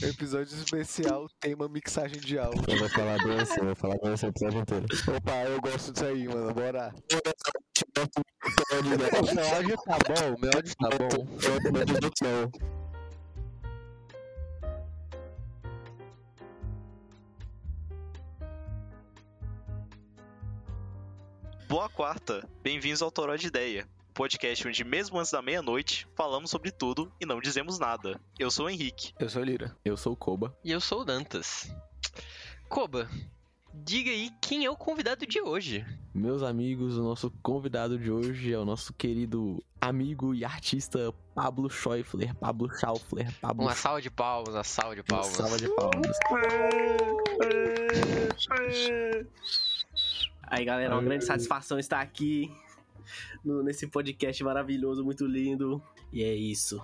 Episódio especial, tema mixagem de áudio. Eu vou falar dança, eu vou falar dança o episódio inteiro. Opa, eu gosto disso aí, mano. Bora. Meu áudio tá bom, meu áudio tá bom. Eu não. Boa quarta, bem-vindos ao Toró de Ideia, podcast onde mesmo antes da meia-noite falamos sobre tudo e não dizemos nada. Eu sou o Henrique. Eu sou Lira. Eu sou o Koba. E eu sou o Dantas. Koba, diga aí quem é o convidado de hoje. Meus amigos, o nosso convidado de hoje é o nosso querido amigo e artista Pablo Schäufler, Pablo Schaufler, Pablo Uma salva de palmas, uma salva de Uma palmas. salva de palmas. Aí, galera, uma grande satisfação estar aqui no- nesse podcast maravilhoso, muito lindo. E é isso.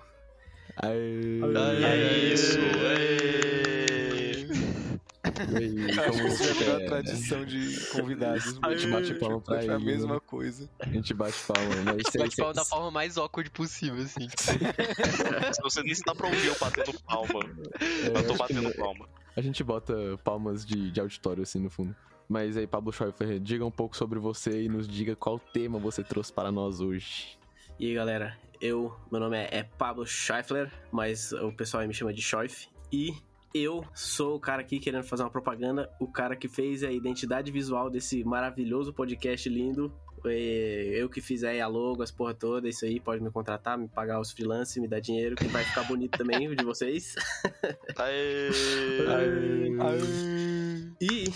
Aê. É isso, Acho que a é, tradição de convidados. A gente bate palma pra É a ele, mesma né? coisa. A gente bate palma, né? Isso aí, Bate palma da forma mais awkward possível, assim. Se você nem se dá pra ouvir eu batendo palma, é, eu tô batendo palma. A gente bota palmas de, de auditório assim no fundo. Mas aí, Pablo Schäufler, diga um pouco sobre você e nos diga qual tema você trouxe para nós hoje. E aí, galera, eu, meu nome é, é Pablo Scheifler, mas o pessoal aí me chama de Scheuf. E eu sou o cara aqui querendo fazer uma propaganda, o cara que fez a identidade visual desse maravilhoso podcast lindo. Eu que fiz aí a logo, as porra toda, isso aí, pode me contratar, me pagar os freelance, me dar dinheiro, que vai ficar bonito também, o de vocês. Aê! E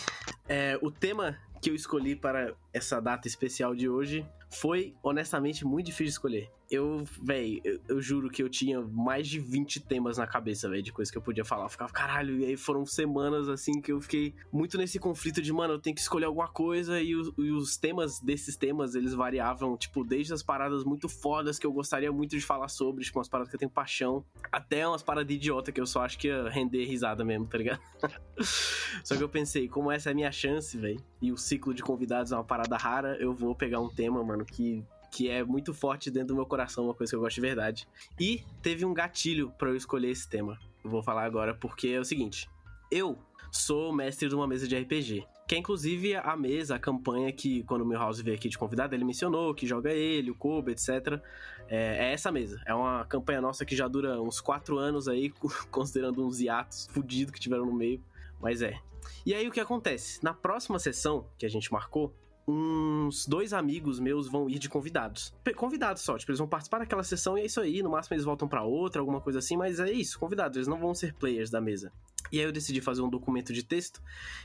é, o tema que eu escolhi para essa data especial de hoje foi, honestamente, muito difícil de escolher. Eu, véi, eu, eu juro que eu tinha mais de 20 temas na cabeça, véi, de coisas que eu podia falar. Eu ficava, caralho, e aí foram semanas assim que eu fiquei muito nesse conflito de, mano, eu tenho que escolher alguma coisa e, os- e os temas desses temas, eles variavam, tipo, desde as paradas muito fodas que eu gostaria muito de falar sobre, tipo, umas paradas que eu tenho paixão, até umas paradas idiota que eu só acho que ia render risada mesmo, tá ligado? Só que eu pensei, como essa é a minha chance, velho, e o ciclo de convidados é uma parada rara, eu vou pegar um tema, mano, que, que é muito forte dentro do meu coração, uma coisa que eu gosto de verdade. E teve um gatilho pra eu escolher esse tema. Vou falar agora porque é o seguinte: eu sou mestre de uma mesa de RPG. Que é inclusive a mesa, a campanha que, quando o Milhouse veio aqui de convidado, ele mencionou, que joga ele, o Kobe, etc. É, é essa mesa. É uma campanha nossa que já dura uns quatro anos aí, considerando uns hiatos fudidos que tiveram no meio. Mas é. E aí o que acontece? Na próxima sessão que a gente marcou, uns dois amigos meus vão ir de convidados. Convidados só, tipo, eles vão participar daquela sessão e é isso aí. No máximo eles voltam pra outra, alguma coisa assim, mas é isso, convidados, eles não vão ser players da mesa. E aí eu decidi fazer um documento de texto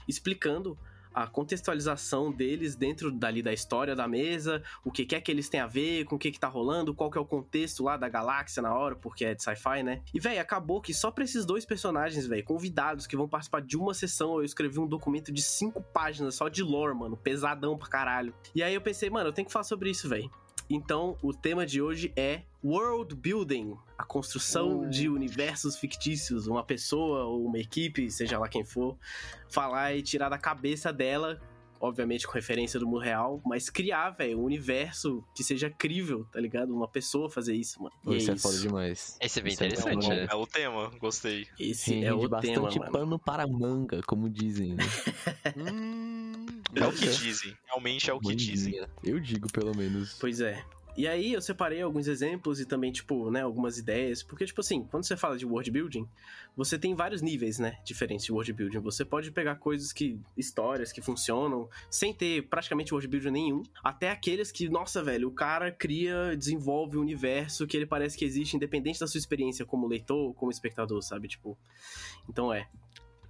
explicando a contextualização deles dentro dali da história da mesa, o que que é que eles têm a ver, com o que que tá rolando, qual que é o contexto lá da galáxia na hora, porque é de sci-fi, né? E, véi, acabou que só pra esses dois personagens, véi, convidados que vão participar de uma sessão, eu escrevi um documento de cinco páginas só de lore, mano, pesadão pra caralho. E aí eu pensei, mano, eu tenho que falar sobre isso, véi. Então, o tema de hoje é World Building, a construção de universos fictícios, uma pessoa ou uma equipe, seja lá quem for, falar e tirar da cabeça dela, obviamente com referência do mundo real, mas criar, velho, um universo que seja crível, tá ligado? Uma pessoa fazer isso, mano. E Isso é isso. foda demais. Esse é bem Isso é interessante, bom. né? É o tema, gostei. Esse Rende é o bastante tema, mano. pano para manga, como dizem, né? Hum, É o que dizem. Realmente é o que dizem. Manguinha. Eu digo, pelo menos. Pois é. E aí eu separei alguns exemplos e também, tipo, né, algumas ideias. Porque, tipo assim, quando você fala de world building, você tem vários níveis, né, diferentes de world building. Você pode pegar coisas que. histórias que funcionam, sem ter praticamente world building nenhum, até aqueles que, nossa, velho, o cara cria, desenvolve um universo que ele parece que existe, independente da sua experiência como leitor como espectador, sabe? Tipo. Então é.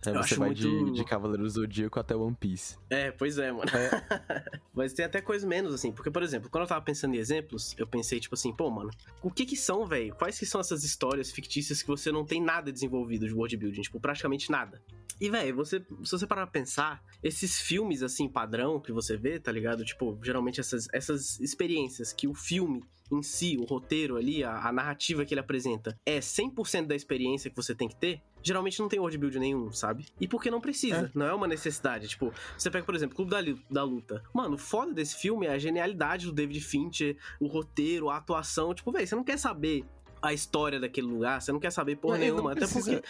É, Eu você vai muito- de, de Cavaleiro Zodíaco até One Piece. É, pois é, mano. Mas tem até coisas menos, assim. Porque, por exemplo, quando eu tava pensando em exemplos, eu pensei, tipo assim, pô, mano, o que que são, velho? Quais que são essas histórias fictícias que você não tem nada desenvolvido de world building? Tipo, praticamente nada. E, velho, você, se você parar pra pensar, esses filmes, assim, padrão que você vê, tá ligado? Tipo, geralmente essas, essas experiências que o filme em si, o roteiro ali, a, a narrativa que ele apresenta, é 100% da experiência que você tem que ter, geralmente não tem world building nenhum, sabe? E porque não precisa, não é uma necessidade. Tipo, você pega, por exemplo, Clube da, da Luta. Mano, o foda desse filme é a genialidade do David Fincher, o roteiro, a atuação. Tipo, velho, você não quer saber a história daquele lugar, você não quer saber porra Não, nenhuma. Até porque.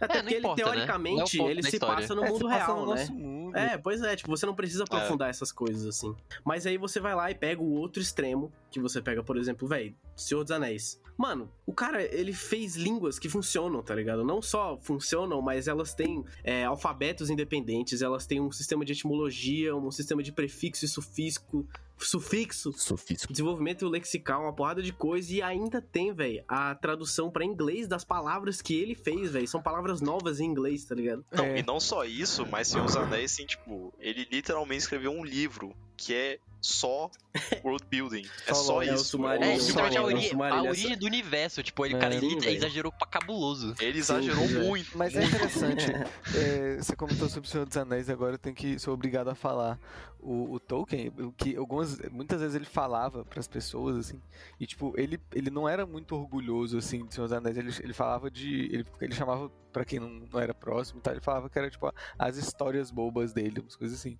Até É, porque importa, ele, né? teoricamente, é o ponto ele da se passa no É, mundo real, no né? nosso mundo. É, pois é, tipo, você não precisa aprofundar essas coisas, assim. Mas aí você vai lá e pega o outro extremo, que você pega, por exemplo, velho, Senhor dos Anéis. Mano, o cara, ele fez línguas que funcionam, tá ligado? Não só funcionam, mas elas têm é, alfabetos independentes, elas têm um sistema de etimologia, um sistema de prefixo e sufixo, sufixo Sofisco. desenvolvimento lexical, uma porrada de coisa, e ainda tem, velho, a tradução pra inglês das palavras que ele fez, velho. São palavras novas em inglês, tá ligado? Não, É. e não só isso, mas Senhor dos Anéis, assim, tipo, ele literalmente escreveu um livro que é só world building. É Só só é o isso. É, Ele literalmente a, só- ori- o Submarino a é origem do universo. Tipo, ele, É, cara, ele exagerou pra cabuloso. Ele exagerou Sim, é. muito. Mas é interessante. é, você comentou sobre o Senhor dos Anéis, agora eu tenho que sou obrigado a falar. O, o Tolkien, o que algumas, muitas vezes ele falava pras pessoas, assim, e tipo, ele, ele não era muito orgulhoso, assim, de Senhor dos Anéis, ele, ele falava de. Ele, ele chamava, pra quem não, não era próximo, tá, ele falava que era, tipo, as histórias bobas dele, umas coisas assim.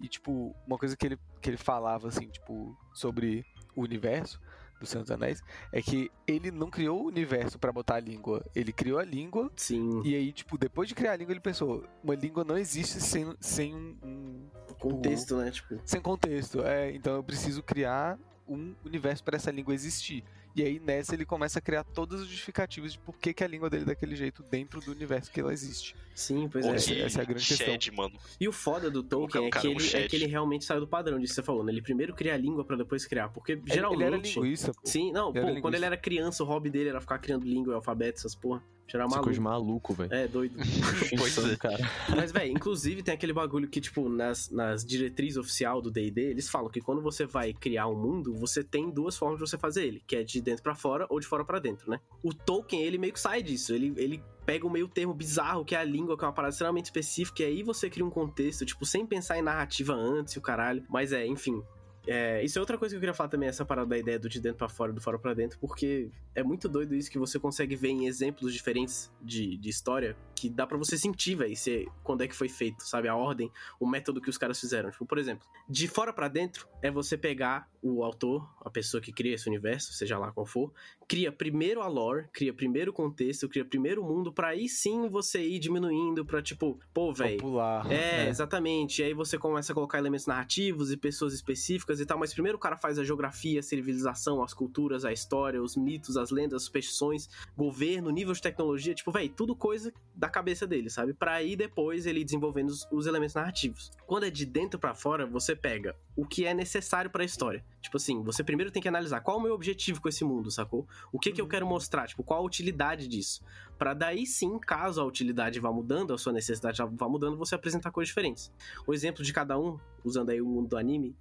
E, tipo, uma coisa que ele, que ele falava, assim, tipo, sobre o universo do Senhor dos Anéis, é que ele não criou o universo pra botar a língua, ele criou a língua Sim, e aí, tipo, depois de criar a língua, ele pensou: uma língua não existe sem, sem um, um- contexto, né? Tipo, sem contexto. É, então eu preciso criar um universo para essa língua existir. E aí nessa ele começa a criar todas as justificativas de por que, que a língua dele é daquele jeito dentro do universo que ela existe. sim, pois é. essa- essa é a grande questão. Shed, mano. E o foda do Tolkien é Cara, que, um ele, é que ele realmente saiu do padrão disso que você falou, né? Ele primeiro cria a língua pra depois criar, porque geralmente... Ele era linguista, pô. Sim, não, Ele pô, quando ele era criança, o hobby dele era ficar criando língua e alfabeto, essas porra. Essa maluco. coisa de maluco, velho. É, doido. Pois Insano, é. cara. Mas, velho, inclusive tem aquele bagulho que, tipo, nas, nas diretrizes oficial do D&D, eles falam que quando você vai criar um mundo, você tem duas formas de você fazer ele, que é de dentro pra fora ou de fora pra dentro, né? O Tolkien, ele meio que sai disso, ele, ele pega o meio termo bizarro, que é a língua, que é uma parada extremamente específica, e aí você cria um contexto, tipo, sem pensar em narrativa antes e o caralho. Mas é, enfim... É, isso é outra coisa que eu queria falar também, essa parada da ideia do de dentro pra fora do fora pra dentro, porque é muito doido isso que você consegue ver em exemplos diferentes de, de história, que dá pra você sentir, velho, se- quando é que foi feito, sabe? A ordem, o método que os caras fizeram. Tipo, por exemplo, de fora pra dentro é você pegar o autor, a pessoa que cria esse universo, seja lá qual for, cria primeiro a lore, cria primeiro o contexto, cria primeiro o mundo, pra aí sim você ir diminuindo pra, tipo, pô, velho. Popular. É, exatamente. E aí você começa a colocar elementos narrativos e pessoas específicas e tal, mas primeiro o cara faz a geografia, a civilização, as culturas, a história, os mitos, as lendas, as superstições, governo, nível de tecnologia, tipo, velho, tudo coisa da cabeça dele, sabe? Pra aí depois ele desenvolvendo os, os elementos narrativos. Quando é de dentro pra fora, você pega o que é necessário pra história. Tipo assim, você primeiro tem que analisar qual é o meu objetivo com esse mundo, sacou? O que que eu quero mostrar, tipo, qual a utilidade disso? Pra daí sim, caso a utilidade vá mudando, a sua necessidade vá mudando, você apresentar coisas diferentes. O exemplo de cada um, usando aí o mundo do anime,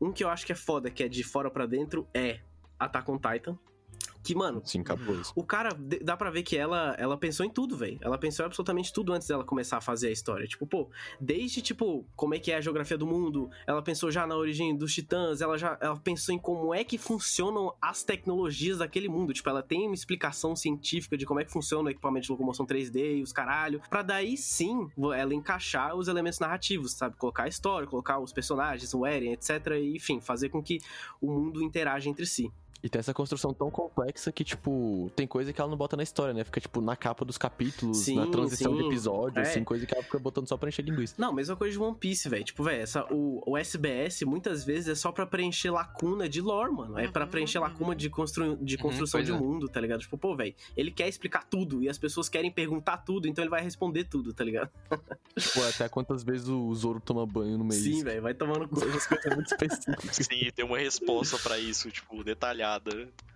um que eu acho que é foda, que é de fora pra dentro, é Attack on Titan. Que, mano, Sim, o cara, dá pra ver que ela, ela pensou em tudo, velho. Ela pensou em absolutamente tudo antes dela começar a fazer a história. Tipo, pô, desde, tipo, como é que é a geografia do mundo, ela pensou já na origem dos titãs, ela já ela pensou em como é que funcionam as tecnologias daquele mundo. Tipo, ela tem uma explicação científica de como é que funciona o equipamento de locomoção 3D e os caralho. Pra daí sim ela encaixar os elementos narrativos, sabe? Colocar a história, colocar os personagens, o Eren, etc. E, enfim, fazer com que o mundo interaja entre si. E tem essa construção tão complexa que, tipo, tem coisa que ela não bota na história, né? Fica, tipo, na capa dos capítulos, Sim, na transição de sim. episódio, É. assim, coisa que ela fica botando só pra encher linguiça. Não, mesma coisa de One Piece, velho. Tipo, velho, essa o, o SBS muitas vezes é só pra preencher lacuna de lore, mano. É pra Uhum, preencher lacuna de, constru, de Uhum, construção pois de é. mundo, tá ligado? Tipo, pô, velho, ele quer explicar tudo e as pessoas querem perguntar tudo, então ele vai responder tudo, tá ligado? Tipo, até quantas vezes o Zoro toma banho no mês. Sim, velho, vai tomando cu. Essas coisas muito específicas. Sim, tem uma resposta pra isso, tipo, detalhada.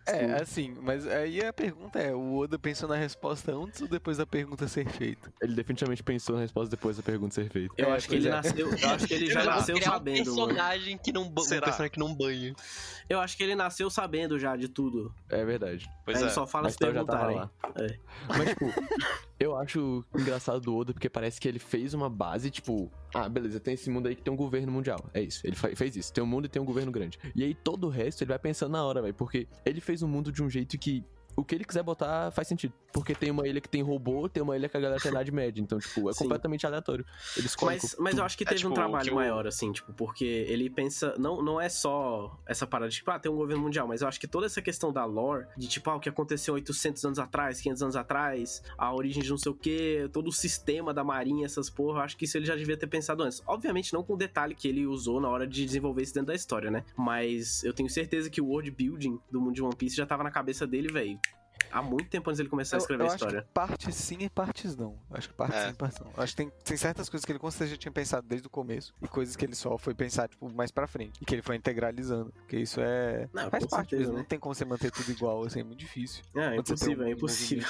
É, assim, mas aí a pergunta é: o Oda pensou na resposta antes ou depois da pergunta ser feita? Ele definitivamente pensou na resposta depois da pergunta ser feita. Eu É, acho que ele é. nasceu. Eu acho que ele já nasceu criar sabendo, um mano. personagem que não ba- um personagem que não banha. Eu acho que ele nasceu sabendo já de tudo. É verdade. Pois Aí é. ele só fala Mas se já perguntarem. lá. É. Mas, tipo, eu acho engraçado do Oda porque parece que ele fez uma base, tipo, ah, beleza, tem esse mundo aí que tem um governo mundial. É isso. Ele fez isso. Tem um mundo e tem um governo grande. E aí todo o resto ele vai pensando na hora, velho. Porque ele fez um mundo de um jeito que o que ele quiser botar faz sentido. Porque tem uma ilha que tem robô, tem uma ilha que a galera tem idade média. Então, tipo, é Sim. completamente aleatório. Ele escolhe. Mas, mas eu acho que É, teve tipo, um trabalho o- maior, assim, tipo, porque ele pensa. Não, não é só essa parada de, tipo, ah, tem um governo mundial, mas eu acho que toda essa questão da lore, de tipo, ah, o que aconteceu 800 anos atrás, 500 anos atrás, a origem de não sei o que, todo o sistema da marinha, essas porra, eu acho que isso ele já devia ter pensado antes. Obviamente, não com o detalhe que ele usou na hora de desenvolver isso dentro da história, né? Mas eu tenho certeza que o world building do mundo de One Piece já tava na cabeça dele, velho. Há muito tempo antes dele começar a Eu, escrever eu a acho história. que partes sim e partes não. Acho que partes É. sim e partes não. Acho que tem, tem certas coisas que ele com certeza já tinha pensado desde o começo e coisas que ele só foi pensar, tipo, mais pra frente. E que ele foi integralizando. Porque isso é. Não, faz parte certeza, mesmo. né? Não tem como você manter tudo igual, assim, é muito difícil. É, é impossível, um é impossível.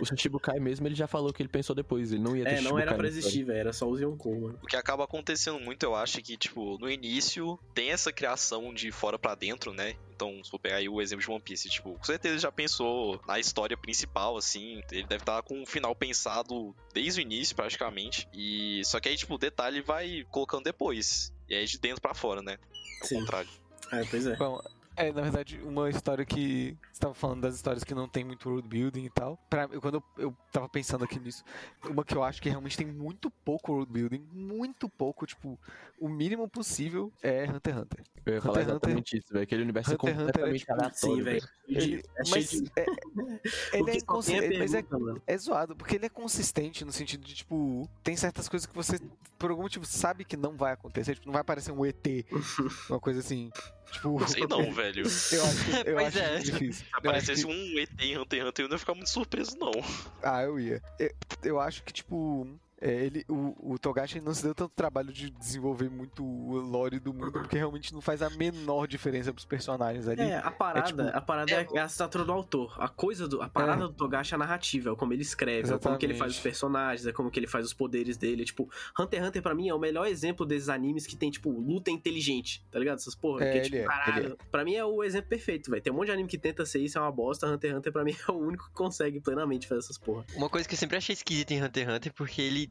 O Shichibukai mesmo, ele já falou que ele pensou depois. Ele não ia ter É, não era Shichibukai pra na história. existir, velho. Era só o Yonkou, mano. O que acaba acontecendo muito, eu acho, é que, tipo, no início tem essa criação de fora pra dentro, né? Então, se for pegar aí o exemplo de One Piece, tipo, com certeza ele já pensou na história principal, assim. Ele deve estar com o final pensado desde o início, praticamente. E só que aí, tipo, o detalhe vai colocando depois. E aí de dentro pra fora, né? Ao Sim. contrário. É, pois é. Bom, é, na verdade, uma história que. Você tava falando das histórias que não tem muito world building e tal. Pra, eu- quando eu, eu tava pensando aqui nisso, uma que eu acho que realmente tem muito pouco world building, muito pouco, tipo, o mínimo possível é Hunter x Hunter. Eu ia falar Hunter x Hunter- exatamente isso, velho. Aquele universo é Hunter x Hunter é, completamente tipo, aleatório. Sim, velho. Ele, É mas de- é, ele é mas é, pergunta, mano. é zoado, porque ele é consistente no sentido de, tipo, tem certas coisas que você, por algum motivo, sabe que não vai acontecer. Tipo, não vai aparecer um ET, uma coisa assim. Tipo, Não sei não, velho. eu acho, que- eu Pois acho é. difícil. Se Eu aparecesse que- um ET em Hunter x Hunter, eu não ia ficar muito surpreso, não. Ah, eu ia. Eu, eu acho que, tipo. É, ele, o, o Togashi não se deu tanto trabalho de desenvolver muito o lore do mundo, porque realmente não faz a menor diferença pros personagens ali. É, a parada, tipo, a parada é, é a assinatura do autor. A coisa do, a parada É. do Togashi é a narrativa, é como ele escreve, é como que ele faz os Exatamente. personagens, é como que ele faz os poderes dele. Tipo, Hunter x Hunter pra mim é o melhor exemplo desses animes que tem, tipo, luta inteligente, tá ligado? Essas porra, É, que é tipo, é, caralho. Pra mim é o exemplo perfeito, velho. Tem um monte de anime que tenta ser isso, é uma bosta. Hunter x Hunter pra mim é o único que consegue plenamente fazer essas porra. Uma coisa que eu sempre achei esquisita em Hunter x Hunter, porque ele,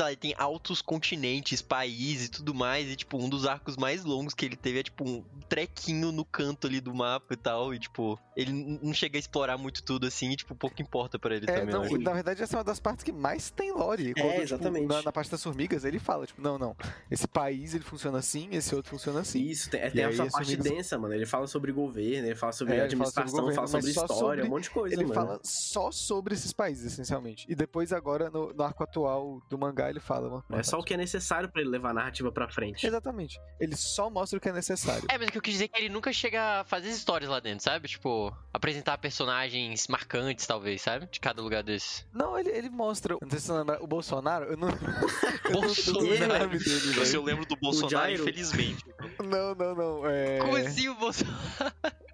ele tem altos continentes, países e tudo mais, e tipo, um dos arcos mais longos que ele teve é tipo um trequinho no canto ali do mapa e tal, e tipo, ele não chega a explorar muito tudo assim, e tipo, pouco importa pra ele É, também. não, na verdade essa é uma das partes que mais tem lore. Quando, tipo, exatamente. na, na parte das formigas, ele fala, tipo, não, não, esse país ele funciona assim, esse outro funciona assim. Isso, tem, é, tem aí essa parte formigas- densa, mano. Ele fala sobre governo, ele fala sobre É, ele fala sobre administração, governo, fala sobre história, sobre- um monte de coisa, Ele mano. fala só sobre esses países, essencialmente. E depois, agora, no, no arco atual do mangá, ele fala. Uma, uma É só o que é necessário pra ele levar a narrativa pra frente. Exatamente. Ele só mostra o que é necessário. É, mas o que eu quis dizer é que ele nunca chega a fazer as histórias lá dentro, sabe? Tipo, apresentar personagens marcantes, talvez, sabe? De cada lugar desses. Não, ele, ele mostra. Não sei se você lembra. O Bolsonaro, eu não. Bolsonaro. eu não dele, Se eu lembro do Bolsonaro, infelizmente. Não, não, não. É... Como assim o Bolsonaro?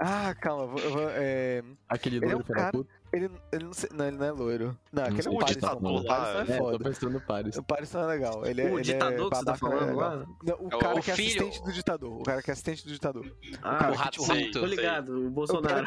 Ah, calma. vou- vou- é... Aquele Ele é um cara- puta. Ele, ele não, sei... não, ele não é loiro. Não, aquele é o O Paris. ditador não. O lá, não é É, tô foda. pensando no Paris. O Paris não é legal. Ele é, O ele ditador é que você tá falando é lá? Não, o É o- cara o que é filho. assistente do ditador. O cara que é assistente do ditador. Ah, cara o que, Rato tipo, tô ligado, o Bolsonaro.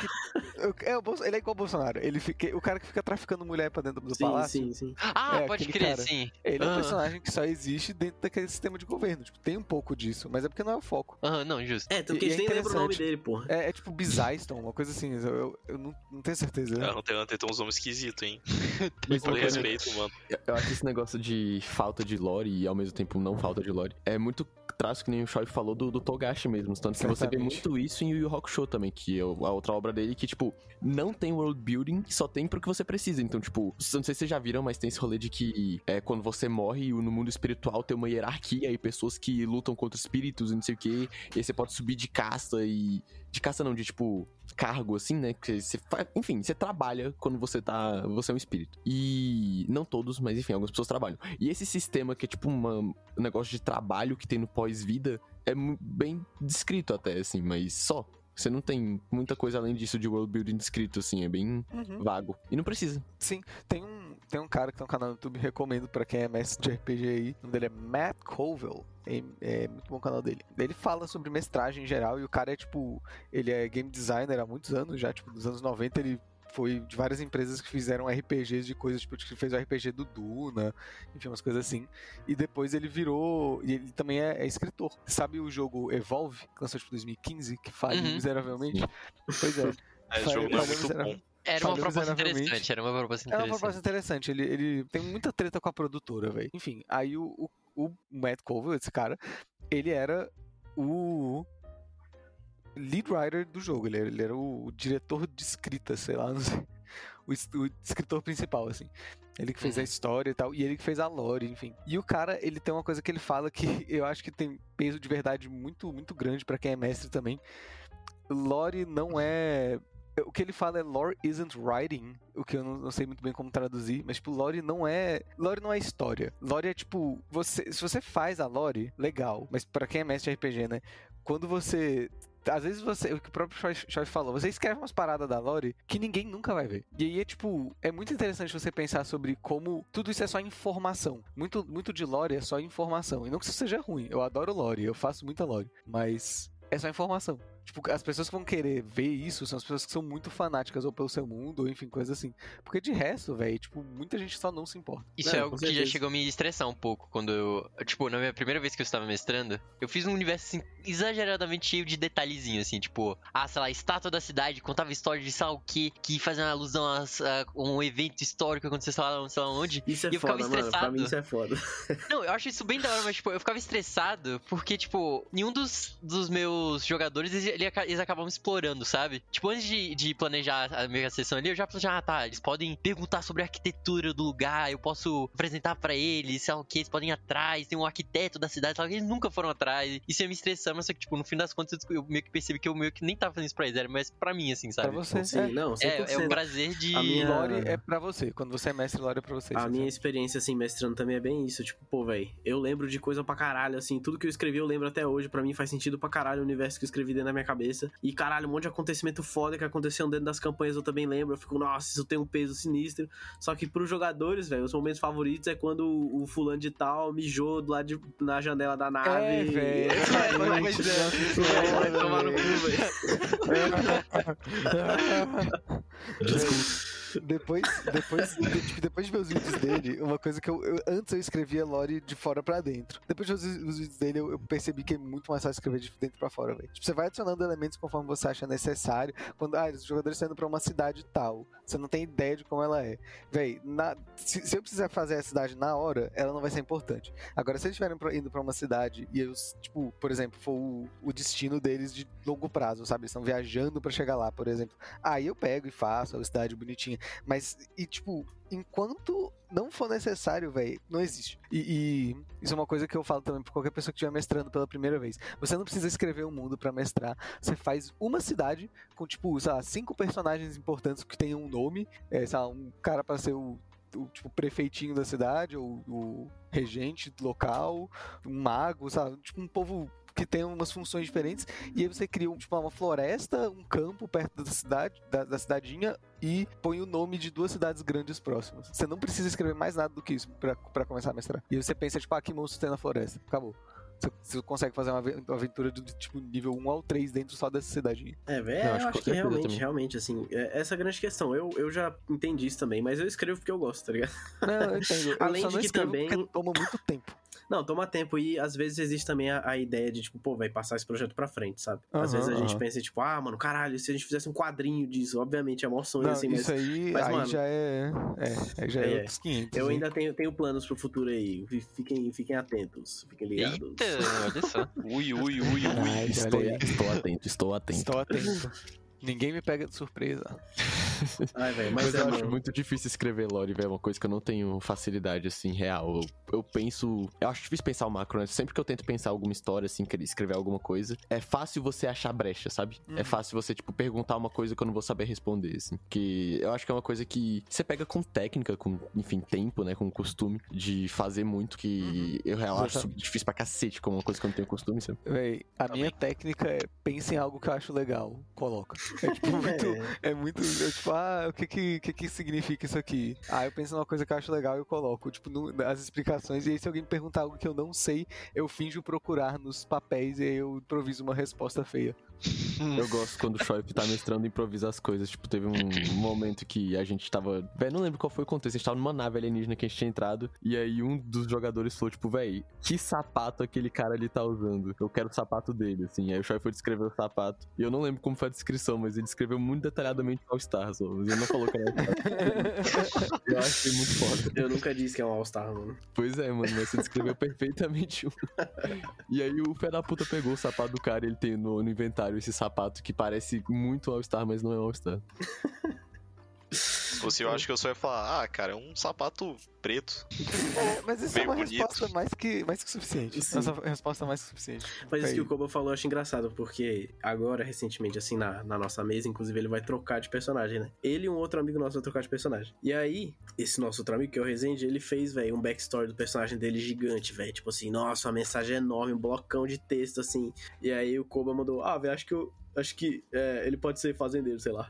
o- é, o Bolso- ele é igual o Bolsonaro. Ele fica, o cara que fica traficando mulher pra dentro do Sim, palácio. sim, sim. Ah, É, pode crer, cara. sim. Ele é um personagem que só existe dentro daquele sistema de governo. Tipo, tem um pouco disso, mas é porque não é o foco. Aham, não, justo. É, tanto E- que a gente é nem lembra o nome interessante. dele, porra. É, é tipo Bizaiston, uma coisa assim. Eu, não, não tenho certeza. É, Hunter x Hunter tem uns nomes esquisitos, hein? Mas coisa- respeito, mano. Eu- acho que esse negócio de falta de lore e ao mesmo tempo não falta de lore é muito traço que nem o Shoy falou do, do Togashi mesmo. Tanto que você vê muito isso em Yu Yu Hakusho também, que é a outra obra dele que, tipo, não tem world building, só tem pro que você precisa. Então, tipo, não sei se vocês já viram, mas tem esse rolê de que é, quando você morre no mundo espiritual tem uma hierarquia e pessoas que lutam contra espíritos e não sei o quê. E aí você pode subir de casta e. De caça não, de tipo cargo, assim, né? Que você faz, enfim, você trabalha quando você tá. Você é um espírito. E. Não todos, mas enfim, algumas pessoas trabalham. E esse sistema que é tipo uma, um negócio de trabalho que tem no pós-vida é bem descrito até, assim, mas só. Você não tem muita coisa além disso de world building descrito, assim, é bem Uhum. vago. E não precisa. Sim, tem um, tem um cara que tem um canal no YouTube, recomendo pra quem é mestre de RPG aí. O nome dele é Matt Colville. É, é muito bom o canal dele. Ele fala sobre mestragem em geral e o cara é tipo. Ele é game designer há muitos anos já, tipo, nos anos 90 ele foi de várias empresas que fizeram RPGs de coisas, tipo, que fez o RPG do Duna, enfim, umas coisas assim. E depois ele virou. E ele também é, é escritor. Sabe o jogo Evolve, que lançou tipo 2015, que faliu Uhum. miseravelmente? Pois é. É, Falha- jogo não é muito bom. Era uma proposta interessante, era uma proposta É uma interessante. proposta interessante. Ele, ele tem muita treta com a produtora, velho. Enfim, aí o, o, o Matt Colville, esse cara, ele era o lead writer do jogo. Ele era, ele era o diretor de escrita, sei lá, não sei. O, o escritor principal, assim. Ele que fez a Uhum. história e tal, e ele que fez a lore, enfim. E o cara, ele tem uma coisa que ele fala que eu acho que tem peso de verdade muito, muito grande pra quem é mestre também. Lore não é o que ele fala é lore isn't writing, o que eu não, não sei muito bem como traduzir, mas tipo, lore não é, lore não é história. Lore é tipo, você, se você faz a lore, legal, mas pra quem é mestre de RPG, né? Quando você às vezes você, o que o próprio Choi falou, você escreve umas paradas da lore que ninguém nunca vai ver. E aí é tipo, é muito interessante você pensar sobre como tudo isso é só informação. Muito, muito de lore é só informação. E não que isso seja ruim, eu adoro lore, eu faço muita lore, mas é só informação. Tipo, as pessoas que vão querer ver isso são as pessoas que são muito fanáticas ou pelo seu mundo, ou enfim, coisa assim. Porque de resto, velho, tipo, muita gente só não se importa. Isso É, é algo que já chegou a me estressar um pouco quando eu. Tipo, na minha primeira vez que eu estava mestrando, eu fiz um universo assim, exageradamente cheio de detalhezinho, assim, tipo, ah, sei lá, estátua da cidade, contava história de sei lá o que, que fazia uma alusão a, a um evento histórico que aconteceu sei lá, sei lá onde. Isso é E eu ficava foda, mano. Pra estressado. mim isso é foda. Não, eu acho isso bem da hora, mas, tipo, eu ficava estressado porque, tipo, nenhum dos, dos meus jogadores, eles, ele aca- eles acabavam explorando, sabe? Tipo, antes de, de planejar a minha sessão ali, eu já planejava, ah, tá, eles podem perguntar sobre a arquitetura do lugar, eu posso apresentar pra eles, sei lá o que, eles podem ir atrás, tem um arquiteto da cidade, sei lá o que, eles nunca foram atrás. Isso ia me estressar, mas só que, tipo, no fim das contas, eu meio que percebi que eu meio que nem tava fazendo isso pra eles, era mais pra mim, assim, Pra sabe? você. Sim, é. não, 100%. É, é o prazer de... A minha- Lore é pra você. Quando você é mestre, lore é pra você. A sabe? minha experiência, assim, mestrando também é bem isso. Tipo, pô, velho, eu lembro de coisa pra caralho, assim. Tudo que eu escrevi eu lembro até hoje. Pra mim faz sentido pra caralho o universo que eu escrevi dentro da minha cabeça. E caralho, um monte de acontecimento foda que aconteceu dentro das campanhas eu também lembro. Eu fico, nossa, isso tem um peso sinistro. Só que pros jogadores, velho, os momentos favoritos é quando o, o fulano de tal mijou do lado de, na janela da nave. É, velho. É. É, vai tomar no cu, velho. Desculpa. Depois, depois, de, tipo, depois de ver os vídeos dele, uma coisa que eu, eu- Antes eu escrevia lore de fora pra dentro. Depois de ver os, os vídeos dele, eu, eu percebi que é muito mais fácil escrever de dentro pra fora, velho. Tipo, você vai adicionando elementos conforme você acha necessário. Quando, ah, os jogadores estão indo pra uma cidade tal. Você não tem ideia de como ela é. Véi, na- se, se eu precisar fazer a cidade na hora, ela não vai ser importante. Agora, se eles estiverem indo pra uma cidade e eu, tipo, por exemplo, for o, o destino deles de longo prazo, sabe? Eles estão viajando pra chegar lá, por exemplo. Aí eu pego e faço a cidade bonitinha. Mas, e tipo, enquanto não for necessário, velho, não existe. E, e isso é uma coisa que eu falo também pra qualquer pessoa que estiver mestrando pela primeira vez. Você não precisa escrever um mundo pra mestrar. Você faz uma cidade com, tipo, sei lá, cinco personagens importantes que tenham um nome. É, sei lá, um cara pra ser o. O tipo, prefeitinho da cidade, ou o regente local, um mago, sabe? Tipo, um povo que tem umas funções diferentes. E aí você cria um, tipo, uma floresta, um campo perto da cidade, da, da cidadinha, e põe o nome de duas cidades grandes próximas. Você não precisa escrever mais nada do que isso pra, pra começar a mestrar. E aí você pensa, tipo, ah, que monstro tem na floresta? Acabou. Você, você consegue fazer uma ave- uma aventura do tipo nível 1 ao 3 dentro só dessa cidadinha. É, velho, eu acho acho, que certeza realmente, também. realmente, assim, é- essa é a grande questão. Eu, eu já entendi isso também, mas eu escrevo porque eu gosto, tá ligado? Não, eu entendo. Eu Além só de não que também- toma muito tempo. Não, toma tempo e às vezes existe também a, a ideia de, tipo, pô, vai passar esse projeto pra frente, sabe? às Aham, vezes a gente aham. pensa, tipo, ah, mano, caralho, se a gente fizesse um quadrinho disso, obviamente é maior sonho, Não, assim, mas isso aí, mas, aí mano, já é. É, aí já é, é, outros 500. eu hein? ainda tenho, tenho planos pro futuro aí. Fiquem, fiquem atentos, fiquem ligados. Eita, olha só. Ui, ui, ui, ui. Ai, Estou, estou atento, estou atento. Estou atento. Ninguém me pega de surpresa. Ai, velho, Mas, mas, é, eu acho muito difícil escrever lore, velho. É uma coisa que eu não tenho facilidade, assim, real. Eu, eu penso. Eu acho difícil pensar o macro, né? Sempre que eu tento pensar alguma história, assim, escrever alguma coisa, é fácil você achar brecha, sabe? É Uhum. fácil você, tipo, perguntar uma coisa que eu não vou saber responder, assim. Que eu acho que é uma coisa que você pega com técnica, com, enfim, tempo, né? Com costume de fazer muito, que eu real acho Exatamente. difícil pra cacete, como uma coisa que eu não tenho costume, sabe? Véi, a minha técnica é pensa em algo que eu acho legal, coloca. É tipo muito. É, É muito. é tipo, ah, o que que, que que significa isso aqui? Ah, eu penso numa coisa que eu acho legal e eu coloco, tipo, no- as explicações. E aí, se alguém me perguntar algo que eu não sei, eu finjo procurar nos papéis e aí eu improviso uma resposta feia. Eu gosto quando o Shoip tá mestrando improvisa as coisas. Tipo, teve um momento que a gente tava. Véi, não lembro qual foi o contexto. A gente tava numa nave alienígena que a gente tinha entrado. E aí um dos jogadores falou, tipo, véi, que sapato aquele cara ali tá usando? Eu quero o sapato dele, assim. Aí o Shoip foi descrever o sapato. E eu não lembro como foi a descrição, mas ele descreveu muito detalhadamente All Stars. pessoas. Ele não falou que era All-Star. Eu achei muito foda. Eu nunca disse que é um All-Star, mano. Pois é, mano, mas você descreveu perfeitamente um. E aí o fé da puta pegou o sapato do cara e ele tem no, no inventário esse sapato que parece muito All-Star, mas não é All-Star. Se fosse eu, acho que eu só ia falar, ah, cara, é um sapato preto. É, mas isso é uma bonito. resposta mais que, mais que suficiente. Sim. Essa resposta mais que suficiente. Mas isso Aí. que o Koba falou eu acho engraçado, porque agora, recentemente, assim, na, na nossa mesa, inclusive, ele vai trocar de personagem, né? Ele e um outro amigo nosso vai trocar de personagem. E aí, esse nosso outro amigo, que é o Rezende, ele fez, velho, um backstory do personagem dele gigante, velho. Tipo assim, nossa, uma mensagem enorme, um blocão de texto, assim. E aí o Koba mandou, ah, velho, acho que eu. Acho que é, ele pode ser fazendeiro, sei lá.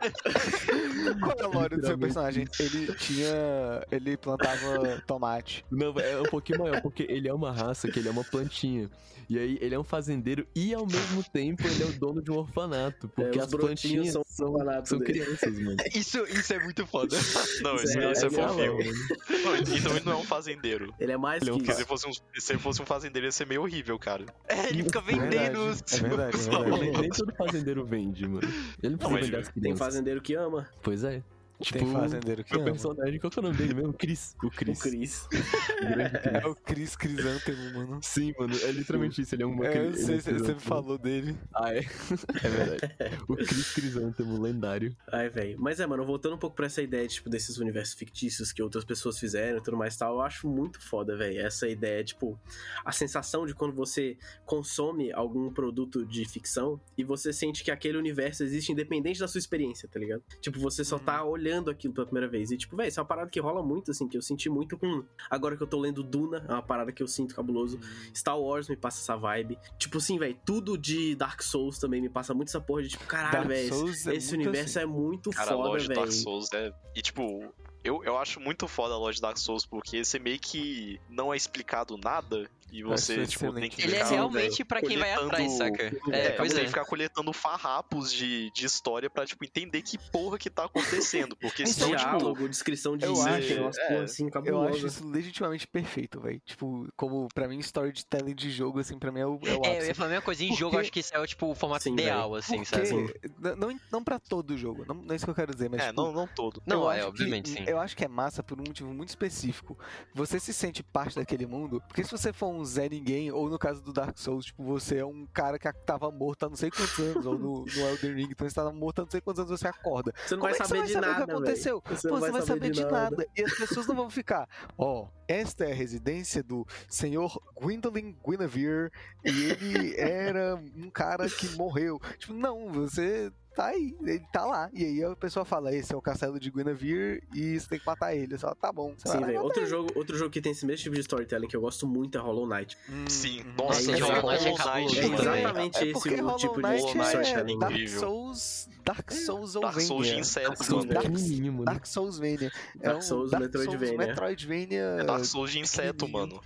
Qual é a lore do seu personagem? Ele tinha. Ele plantava tomate. Não, é um pouquinho maior, porque ele é uma raça que ele é uma plantinha. E aí ele é um fazendeiro e ao mesmo tempo ele é o dono de um orfanato. Porque os as plantinhas são são, são crianças, mano. Isso, isso é muito foda. Não, isso, É, isso é, é fofinho. Não, então ele não é um fazendeiro. Ele é mais Ele é um que se fosse um, se ele fosse um fazendeiro ia ser meio horrível, cara. É, ele fica É vendendo verdade, os. é verdade, é. Nem, nem todo fazendeiro vende, mano. Ele não precisa vender as Tem crianças. Fazendeiro que ama. Pois é. Tipo, Tem fazendeiro que meu ama. personagem, qual que é o nome dele mesmo? Cris. O Cris. O Chris. Grande Cris. É o Cris Crisântemo, mano. Sim, mano, é literalmente isso. Ele é uma É, eu sei, é você me falou dele. Ah, é? É verdade. O Cris Crisântemo, lendário. Ai, velho. Mas é, mano, voltando um pouco pra essa ideia, tipo, desses universos fictícios que outras pessoas fizeram e tudo mais e tal, eu acho muito foda, velho. Essa ideia, tipo, a sensação de quando você consome algum produto de ficção e você sente que aquele universo existe independente da sua experiência, tá ligado? Tipo, você só tá olhando aquilo pela primeira vez. E, tipo, velho, isso é uma parada que rola muito, assim, que eu senti muito com. Agora que eu tô lendo Duna, é uma parada que eu sinto cabuloso. Star Wars me passa essa vibe. Tipo assim, velho, tudo de Dark Souls também me passa muito essa porra de, tipo, caralho, velho. É Esse muito universo assim. é muito Cara, a foda, loja Dark velho. Souls é. E tipo, eu, eu acho muito foda a loja de Dark Souls, porque você meio que não é explicado nada e você, tipo, tem que Ele é realmente pra quem vai atrás, saca? É, É, pois você tem é. que ficar coletando farrapos de, de história pra, tipo, entender que porra que tá acontecendo. Porque Esse senão, tipo, Diálogo, descrição de eu acho- umas é, assim, Eu acho isso legitimamente perfeito, velho. Tipo, como pra mim, storytelling de jogo, assim, pra mim é o, é o É, eu ia falar a mesma coisa. Em Porque- jogo, eu acho que esse é o, tipo, o formato Sim, ideal, assim, Porque, sabe? não, não pra todo jogo, não, não é isso que eu quero dizer, mas é, tipo, não, não todo. Não, é, obviamente, que, sim. Eu acho que é massa por um motivo muito específico. Você se sente parte daquele mundo, porque se você for um Zé Ninguém, ou no caso do Dark Souls, tipo, você é um cara que tava morto há não sei quantos anos, ou no, no Elden Ring, então você tava morto há não sei quantos anos, você acorda. Você não Como vai é saber você de vai saber nada, o que aconteceu? Você Pô, não você vai saber de nada. E as pessoas não vão ficar, ó, esta é a residência do senhor Gwendolyn Guinevere e ele era um cara que morreu. Tipo, não, você tá aí, ele tá lá. E aí a pessoa fala, esse é o castelo de Guinevere e você tem que matar ele. Você fala, tá bom. Você Sim, velho. Outro ele. jogo, outro jogo que tem esse mesmo tipo de storytelling que eu gosto muito é Hollow Knight. Hum, Sim, hum. nossa, É, Hollow Knight é cabuloso, É exatamente É esse o tipo de Knight é é Dark incrível. Souls, Dark Souls ou Dark Souls de inseto, Dark Souls mano. Dark. Dark Soulsmania. É Dark um Souls, Dark Metroidvania. Souls, Metroidvania. É Dark Souls de inseto, mano.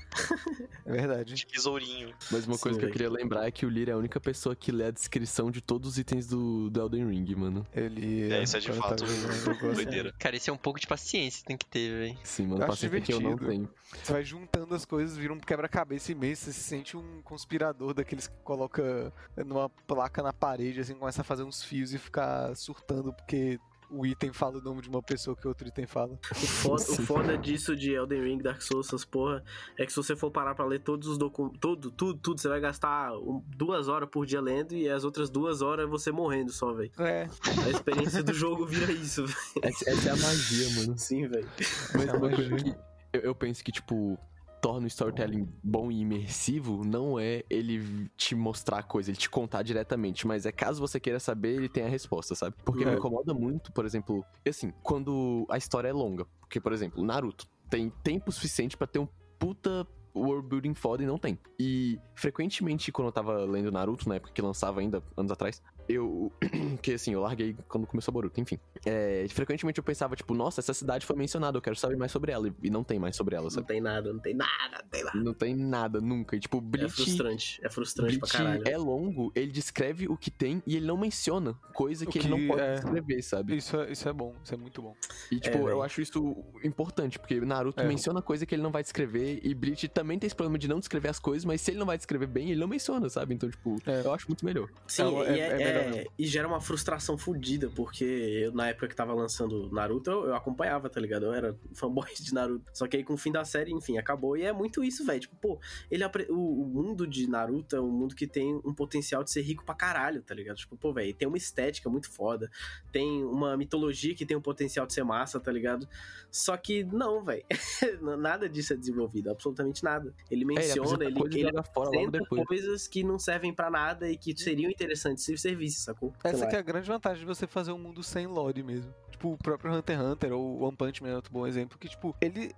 É verdade. De besourinho. Mas uma Sim, coisa que eu queria lembrar é que o Lyra é a única pessoa que lê a descrição de todos os itens do, do Elden Ring, mano. Ele. É, isso é de fato gosto. doideira. Cara, esse é um pouco de paciência que tem que ter, velho. Sim, mano, Eu acho paciência que eu não tenho. Você vai juntando as coisas, vira um quebra-cabeça imenso. Você se sente um conspirador daqueles que coloca numa placa na parede, assim, começa a fazer uns fios e ficar surtando porque o item fala o nome de uma pessoa que outro item fala. O foda, o foda disso de Elden Ring, Dark Souls, essas porra, é que se você for parar pra ler todos os documentos, tudo, tudo, tudo, você vai gastar duas horas por dia lendo e as outras duas horas você morrendo só, velho. É, A experiência do jogo vira isso, velho. Essa, essa é a magia, mano. Sim, velho. Mas É que eu, eu penso que, tipo, torna o storytelling bom e imersivo não é ele te mostrar a coisa, ele te contar diretamente, mas é caso você queira saber, ele tem a resposta, sabe? Porque me Uhum. incomoda muito, por exemplo, assim, quando a história é longa. Porque, por exemplo, Naruto tem tempo suficiente pra ter um puta world building foda e não tem. E frequentemente, quando eu tava lendo Naruto, na época que lançava ainda, anos atrás, eu. que assim, eu larguei quando começou Boruto, enfim. é, frequentemente eu pensava, tipo, nossa, essa cidade foi mencionada, eu quero saber mais sobre ela. E não tem mais sobre ela, Não sabe? tem nada, não tem nada, não tem nada. Não tem nada, nunca. E, tipo, É Bleach. frustrante, é frustrante pra Bleach caralho. é longo, ele descreve o que tem e ele não menciona coisa O que, ele não que pode é- descrever, sabe? Isso é, isso é bom, isso é muito bom. E, tipo, véi. eu acho isso importante, porque Naruto É. menciona coisa que ele não vai descrever, e Bleach também tem esse problema de não descrever as coisas, mas se ele não vai descrever bem, ele não menciona, sabe? Então, tipo, É. eu acho muito melhor. Sim, É, é- é- é é- e gera uma frustração fodida, porque eu, na época que tava lançando Naruto, eu, eu acompanhava, tá ligado? Eu era fanboy de Naruto. Só que aí com o fim da série, enfim, acabou. E é muito isso, velho. Tipo, pô, ele o, o mundo de Naruto é um mundo que tem um potencial de ser rico pra caralho, tá ligado? Tipo, pô, velho, tem uma estética muito foda, tem uma mitologia que tem um potencial de ser massa, tá ligado? Só que não, velho. nada disso é desenvolvido, absolutamente nada. Ele É, menciona, apresenta ele, ele apresenta depois. coisas que não servem pra nada e que seriam interessantes se servisse, sacou? Essa que é a grande vantagem de você fazer um mundo sem lore mesmo. Tipo, o próprio Hunter x Hunter ou One Punch Man é outro bom exemplo, que, tipo, ele.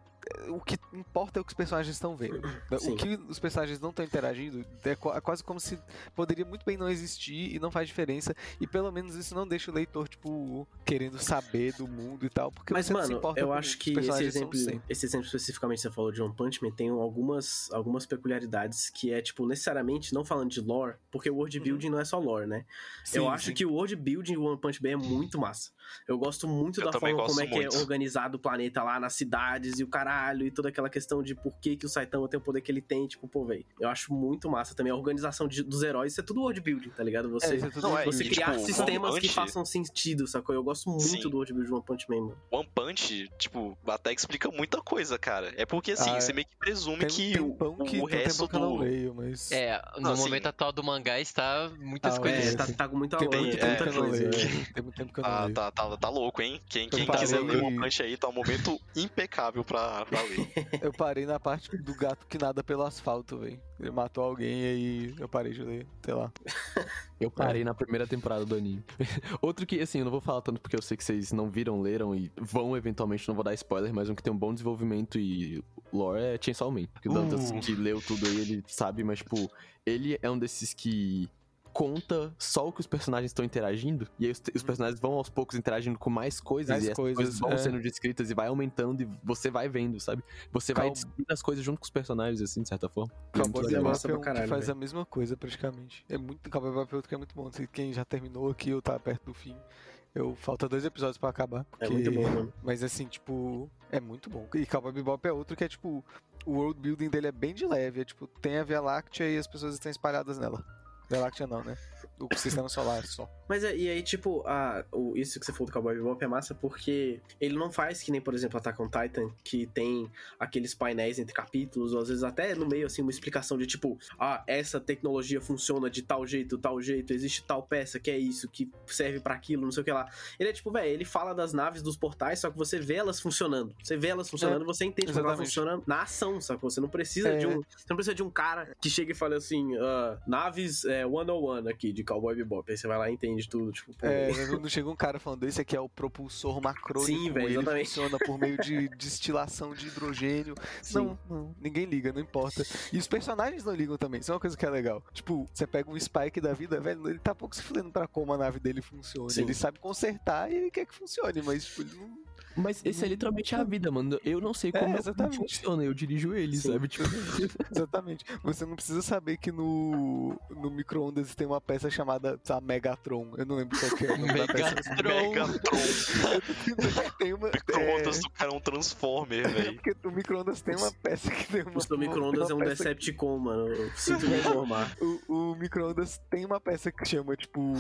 O que importa é o que os personagens estão vendo. Sim. O que os personagens não estão interagindo é é quase como se poderia muito bem não existir e não faz diferença. E pelo menos isso não deixa o leitor, tipo, querendo saber do mundo e tal. Porque Mas, você não se mano, importa eu acho que esse exemplo, esse exemplo especificamente que você falou de One Punch Man tem algumas, algumas peculiaridades que é, tipo, necessariamente, não falando de lore, porque o world building não é só lore, né? eu Sim, acho sim. que o world building do One Punch Man é muito massa. Eu gosto muito Eu da forma como é que é organizado o planeta lá nas cidades e o caralho e toda aquela questão de por que, que o Saitama tem o poder que ele tem, tipo, pô, velho. Eu acho muito massa também a organização de- dos heróis, isso é tudo world building, tá ligado? Você, É, isso é tudo Não, é, você e, criar tipo, sistemas One que Punch- façam sentido, sacou? Eu gosto muito Sim. do world building de One Punch Man, mano. One Punch, tipo, até explica muita coisa, cara. É porque, assim, Ah, você meio que presume Tem que um o, que, o tem resto eu não do... leio, mas. É, no Assim, momento atual do mangá está muitas Ah, coisas. É, tá, tá com muita Tem tem é, tempo muita que eu não coisa. leio. é. Tem muito tempo que eu não Tá, leio. tá, tá, tá louco, hein? Quem, quem parei- quiser ler One Punch aí, tá um momento impecável pra, pra ler. Eu parei na parte do gato que nada pelo asfalto, velho. Ele matou alguém e aí eu parei de ler, sei lá. Eu parei na primeira temporada do anime. Outro que, assim, eu não vou falar tanto porque eu sei que vocês não viram, leram e vão eventualmente, não vou dar spoiler, mas um que tem um bom desenvolvimento e lore é Chainsaw Man. Que o Dantas, Uh. que leu tudo aí, ele sabe, mas, tipo, ele é um desses que conta só o que os personagens estão interagindo, e aí os, os personagens vão aos poucos interagindo com mais coisas, Mais e essas coisas, coisas, vão é. sendo descritas e vai aumentando e você vai vendo, sabe? Você vai descobrindo as coisas junto com os personagens, assim, de certa forma. É Cowboy Massa é pra um caralho, que faz velho. a mesma coisa praticamente. É muito Cowboy Bebop é outro que é muito bom. Se quem já terminou aqui ou tá perto do fim, eu falta dois episódios pra acabar. É porque- muito bom, mano. Mas assim, tipo, é muito bom. E Cowboy Bebop é outro que é tipo, o world building dele é bem de leve, é tipo, tem a Via Láctea e as pessoas estão espalhadas nela. Láctea não, né? O sistema solar só. Mas é- e aí, tipo, a, o, isso que você falou do Cowboy Bebop é massa porque ele não faz que nem, por exemplo, Attack on Titan, que tem aqueles painéis entre capítulos, ou às vezes até no meio, assim, uma explicação de tipo, ah, essa tecnologia funciona de tal jeito, tal jeito, existe tal peça que é isso, que serve pra aquilo, não sei o que lá. Ele é tipo, velho, ele fala das naves, dos portais, só que você vê elas funcionando. Você vê elas funcionando, você entende como ela exatamente. funciona na ação, sacou? Você não precisa É. de um. Você não precisa de um cara que chega e fala assim, ah, naves é, 101 aqui de Cowboy Bebop. Aí você vai lá e entende tudo, tipo, pô, É, não chega um cara falando, esse aqui é o propulsor macrônico, Sim, velho, ele exatamente. funciona por meio de destilação de hidrogênio. Sim. Não, não, ninguém liga, não importa. E os personagens não ligam também, isso é uma coisa que é legal. Tipo, você pega um Spike da vida, velho, ele tá pouco se fudendo pra como a nave dele funciona. Sim. Ele sabe consertar e ele quer que funcione, mas tipo, ele não... Mas esse é literalmente a vida, mano. Eu não sei como É, exatamente. funciona, eu dirijo ele, Sim. sabe? Tipo, Exatamente. Você não precisa saber que no, no micro-ondas tem uma peça chamada sabe, Megatron. Eu não lembro qual que é o nome da peça. Megatron. Megatron. tem uma. Micro-ondas é, do cara é um Transformer, é velho. porque o micro-ondas tem uma peça que tem uma. O seu micro-ondas é um Decepticon, mano. Eu sinto me informar. O, o micro-ondas tem uma peça que chama, tipo,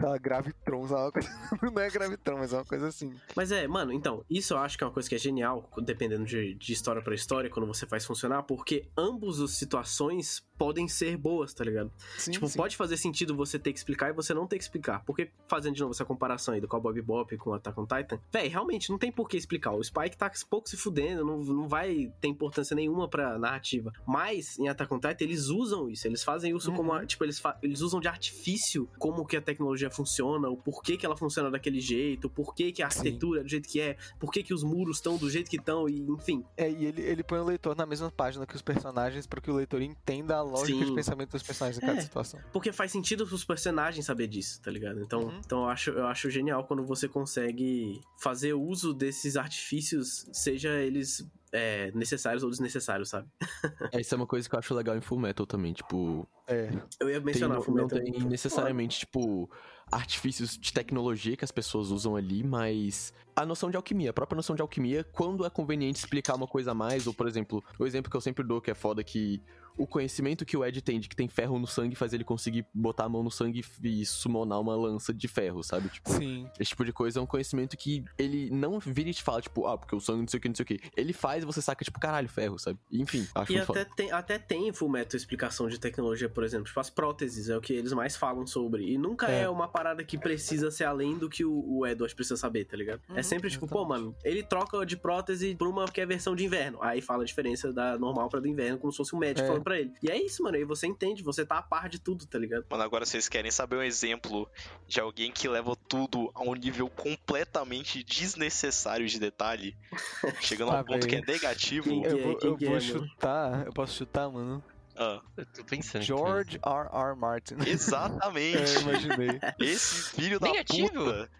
lá, Gravitron, sabe? Não é Gravitron, mas é uma coisa assim. Mas é, mano, então, isso eu acho que é uma coisa que é genial, dependendo de, de história pra história, quando você faz funcionar, porque ambos as situações podem ser boas, tá ligado? Sim, tipo, sim. pode fazer sentido você ter que explicar e você não ter que explicar. Porque, fazendo de novo essa comparação aí do Cowboy Bebop com Attack on Titan, véi, realmente não tem por que explicar. O Spike tá pouco se fudendo, não, não vai ter importância nenhuma pra narrativa. Mas, em Attack on Titan, eles usam isso. Eles fazem isso como, a- tipo, eles, eles usam de artifício como que a tecnologia funciona, o porquê que ela funciona daquele jeito, o porquê que a Sim. arquitetura é do jeito que é, porquê que os muros estão do jeito que estão, e enfim. É, e ele, ele põe o leitor na mesma página que os personagens pra que o leitor entenda a lógica Sim. de pensamento dos personagens em cada É. situação. Porque faz sentido pros personagens saber disso, tá ligado? Então, Uhum. então eu, acho, eu acho genial quando você consegue fazer uso desses artifícios, seja eles é, necessários ou desnecessários, sabe? É, isso é uma coisa que eu acho legal em Full Metal também, tipo, É. Eu ia tem, mencionar não, o Fullmetal. não tem necessariamente, tipo, artifícios de tecnologia que as pessoas usam ali, mas a noção de alquimia, a própria noção de alquimia, quando é conveniente explicar uma coisa a mais, ou, por exemplo, o exemplo que eu sempre dou, que é foda, que o conhecimento que o Ed tem de que tem ferro no sangue faz ele conseguir botar a mão no sangue e summonar uma lança de ferro, sabe? Tipo, Sim. esse tipo de coisa é um conhecimento que ele não vira e te fala, tipo, ah, porque o sangue não sei o que, não sei o que. Ele faz e você saca, tipo, caralho, ferro, sabe? Enfim, acho E muito até foda. tem, até tem em Fullmetal explicação de tecnologia, por exemplo. Tipo, as próteses é o que eles mais falam sobre. E nunca é, É. uma parada que precisa ser além do que o, o Edward precisa saber, tá ligado? é Uhum, sempre tipo, pô, exatamente. mano, ele troca de prótese por uma que é versão de inverno. Aí fala a diferença da normal pra do inverno, como se fosse um médico É. falando pra ele. E é isso, mano. Aí você entende, você tá a par de tudo, tá ligado? Mano, agora vocês querem saber um exemplo de alguém que leva tudo a um nível completamente desnecessário de detalhe, chegando a um ponto que é negativo. Quem- Eu é- vou, eu vou é, mano? chutar. Eu posso chutar, mano? Ah, Eu tô pensando. George R. R. Martin. exatamente. É, imaginei. Esse filho da Negativo? puta.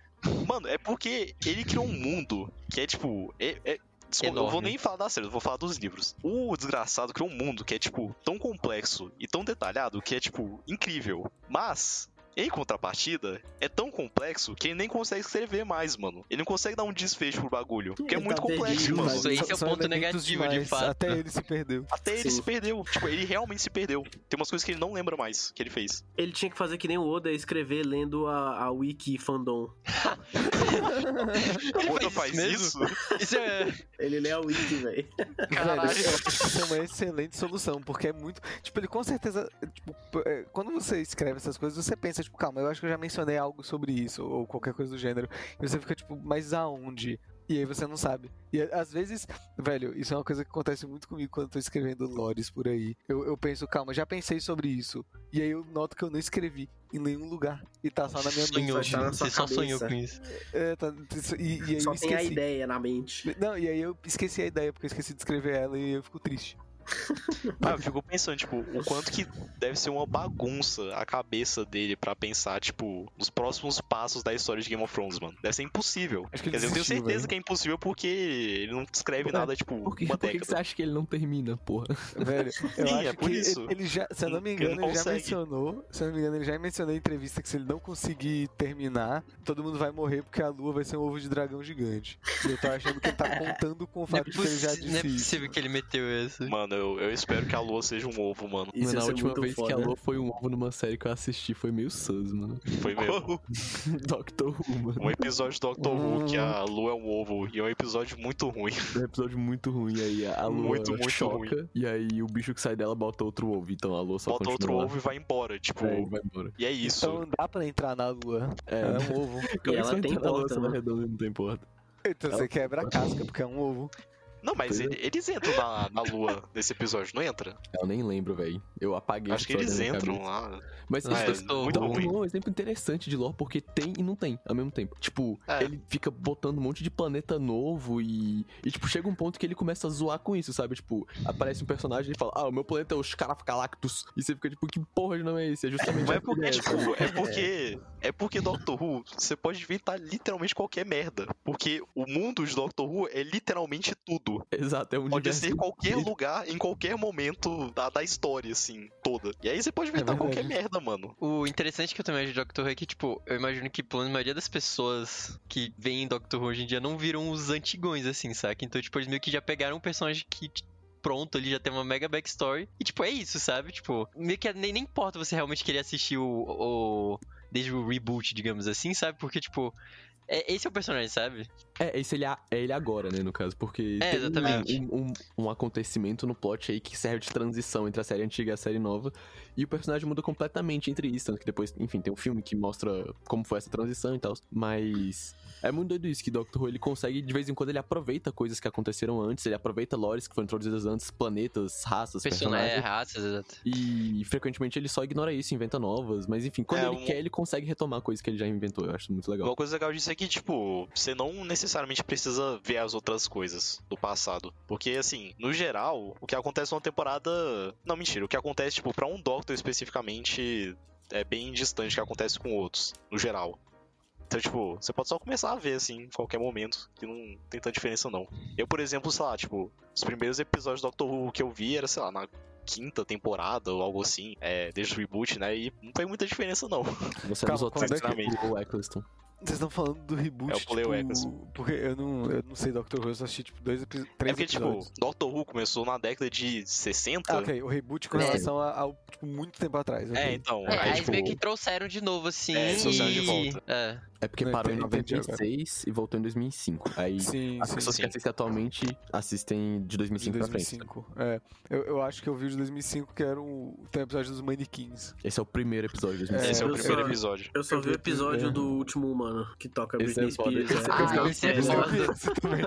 Mano, é porque ele criou um mundo que é tipo. É, é- desculpa, eu vou nem falar da série, eu vou falar dos livros. O desgraçado criou um mundo que é, tipo, tão complexo e tão detalhado que é, tipo, incrível. Mas. Em contrapartida, é tão complexo que ele nem consegue escrever mais, mano. Ele não consegue dar um desfecho pro bagulho. Porque é Ele muito tá complexo, perdido, mano. Isso aí é o ponto elementos negativo, de demais. fato. Até ele se perdeu. Até ele Sim. se perdeu. Tipo, ele realmente se perdeu. Tem umas coisas que ele não lembra mais que ele fez. Ele tinha que fazer que nem o Oda, escrever lendo a, a wiki fandom. O Oda faz faz isso isso? Isso é. Ele lê a wiki, velho. Caralho. Isso é uma excelente solução, porque é muito. Tipo, ele com certeza. Tipo, é, quando você escreve essas coisas, você pensa, tipo, calma, eu acho que eu já mencionei algo sobre isso, ou qualquer coisa do gênero. E você fica, tipo, mas aonde? E aí você não sabe. E às vezes, velho, isso é uma coisa que acontece muito comigo quando eu tô escrevendo lores por aí. Eu, eu penso, calma, já pensei sobre isso. E aí eu noto que eu não escrevi em nenhum lugar. E tá só na minha Sonhou. vai estar na Você só sonhou com isso. É, tá, e, e aí Só eu tem a ideia na mente. Não, e aí eu esqueci a ideia, porque eu esqueci de escrever ela e eu fico triste. Ah, eu fico pensando, tipo, o quanto que deve ser uma bagunça a cabeça dele pra pensar, tipo, nos próximos passos da história de Game of Thrones, mano. Deve ser impossível. Acho que ele Quer dizer, eu tenho certeza velho. que é impossível porque ele não escreve É, nada, tipo, Por que, uma por que que você acha que ele não termina, porra? Velho, eu Sim, acho é por que isso. Ele, ele já, se eu não me ele engano, não ele já mencionou, se eu não me engano, ele já mencionou em entrevista que se ele não conseguir terminar, todo mundo vai morrer porque a lua vai ser um ovo de dragão gigante. E eu tô achando que ele tá contando com o é, fato de que ele já possi- não é disse isso. possível que ele meteu essa. Mano, eu, eu espero que a lua seja um ovo, mano. Isso Mano, a última vez que foda. a Lua foi um ovo numa série que eu assisti foi meio sus, mano. Foi mesmo. Doctor Who, mano. Um episódio do Doctor Who que a lua é um ovo e é um episódio muito ruim. É um episódio muito ruim, aí a Lua Muito, muito choca, e aí o bicho que sai dela bota outro ovo, então a Lua só Bota outro lá. ovo e vai embora, tipo. É, vai embora. E é isso. Então dá pra entrar na lua. É, É um ovo. é E que ela tem entrar na Lua porta, se ela é né? redonda e não tem porta? Então você quebra a casca, porque é um ovo. Não, mas é. ele- eles entram na, na lua nesse episódio, não entra? Eu nem lembro, velho. Eu apaguei Acho que eles entram lá. Mas Ah, isso é muito ruim. É um exemplo interessante de lore, porque tem e não tem ao mesmo tempo. Tipo, É. ele fica botando um monte de planeta novo e. E, tipo, chega um ponto que ele começa a zoar com isso, sabe? Tipo, aparece um personagem e fala, ah, o meu planeta é os Carafgalactus. E você fica, tipo, que porra de nome é esse? É justamente Mas é porque, tipo, sabe? é porque. É porque Doctor Who, você pode inventar literalmente qualquer merda. Porque o mundo de Doctor Who é literalmente tudo. Exato, é um Pode ser qualquer inteiro. lugar, em qualquer momento da, da história, assim, toda. E aí você pode inventar verdade. qualquer merda, mano. O interessante que eu também acho de Doctor Who é que, tipo, eu imagino que, pelo menos, a maioria das pessoas que veem Doctor Who hoje em dia não viram os antigões, assim, saca? Então, tipo, eles meio que já pegaram um personagem que. Pronto, ali já tem uma mega backstory. E, tipo, é isso, sabe? Tipo, meio que nem, nem importa você realmente querer assistir o, o. Desde o reboot, digamos assim, sabe? Porque, tipo. É, esse é o personagem, sabe? É, esse ele, é- é ele agora, né, no caso, porque É, tem exatamente. Um, um, um acontecimento no plot aí que serve de transição entre a série antiga e a série nova, e o personagem muda completamente entre isso, tanto que depois, enfim, tem um filme que mostra como foi essa transição e tal, mas é muito doido isso, que Doctor Who, ele consegue, de vez em quando, ele aproveita coisas que aconteceram antes, ele aproveita lores que foram introduzidas antes, planetas, raças, Personagem, é, personagens, raças, exato. e frequentemente ele só ignora isso, inventa novas, mas enfim, quando É, ele um- quer, ele consegue retomar coisas que ele já inventou, eu acho muito legal. Uma coisa legal disso é que, que, tipo, você não necessariamente precisa ver as outras coisas do passado. Porque, assim, no geral, o que acontece numa temporada. Não, mentira. O que acontece, tipo, pra um Doctor especificamente é bem distante do que acontece com outros, no geral. Então, tipo, você pode só começar a ver, assim, em qualquer momento, que não tem tanta diferença, não. Eu, por exemplo, sei lá, tipo, os primeiros episódios do Doctor Who que eu vi era, sei lá, na quinta temporada ou algo assim, é, desde o reboot, né? E não tem muita diferença, não. Você Calma, nos outros quando é que- sinceramente. o Eccleston. Vocês estão falando do reboot, É o Play tipo, Eccleston. porque eu não, eu não sei Doctor Who, eu só assisti, tipo, dois, epi- três É porque, episódios. tipo, Doctor Who começou na década de 60. Ah, ok, o reboot com É. relação a- ao, tipo, muito tempo atrás. ok. É, então. É, aí aí, tipo, meio que trouxeram de novo, assim. É, trouxeram de volta. É. É porque Não, parou em entendi- entendi 96 e voltou em 2005. Aí Sim, as sim. pessoas que sim. assistem atualmente assistem de De 2005 pra frente. 2005. É, eu, eu acho que eu vi o de 2005, que era o, tem o episódio dos manequins. Esse é o primeiro episódio de 2005. esse é o primeiro só- episódio. Eu só vi o episódio é. do último humano, que toca Esse Britney é Spears. esse é é. Ah, eu, esse é eu foda. vi esse também.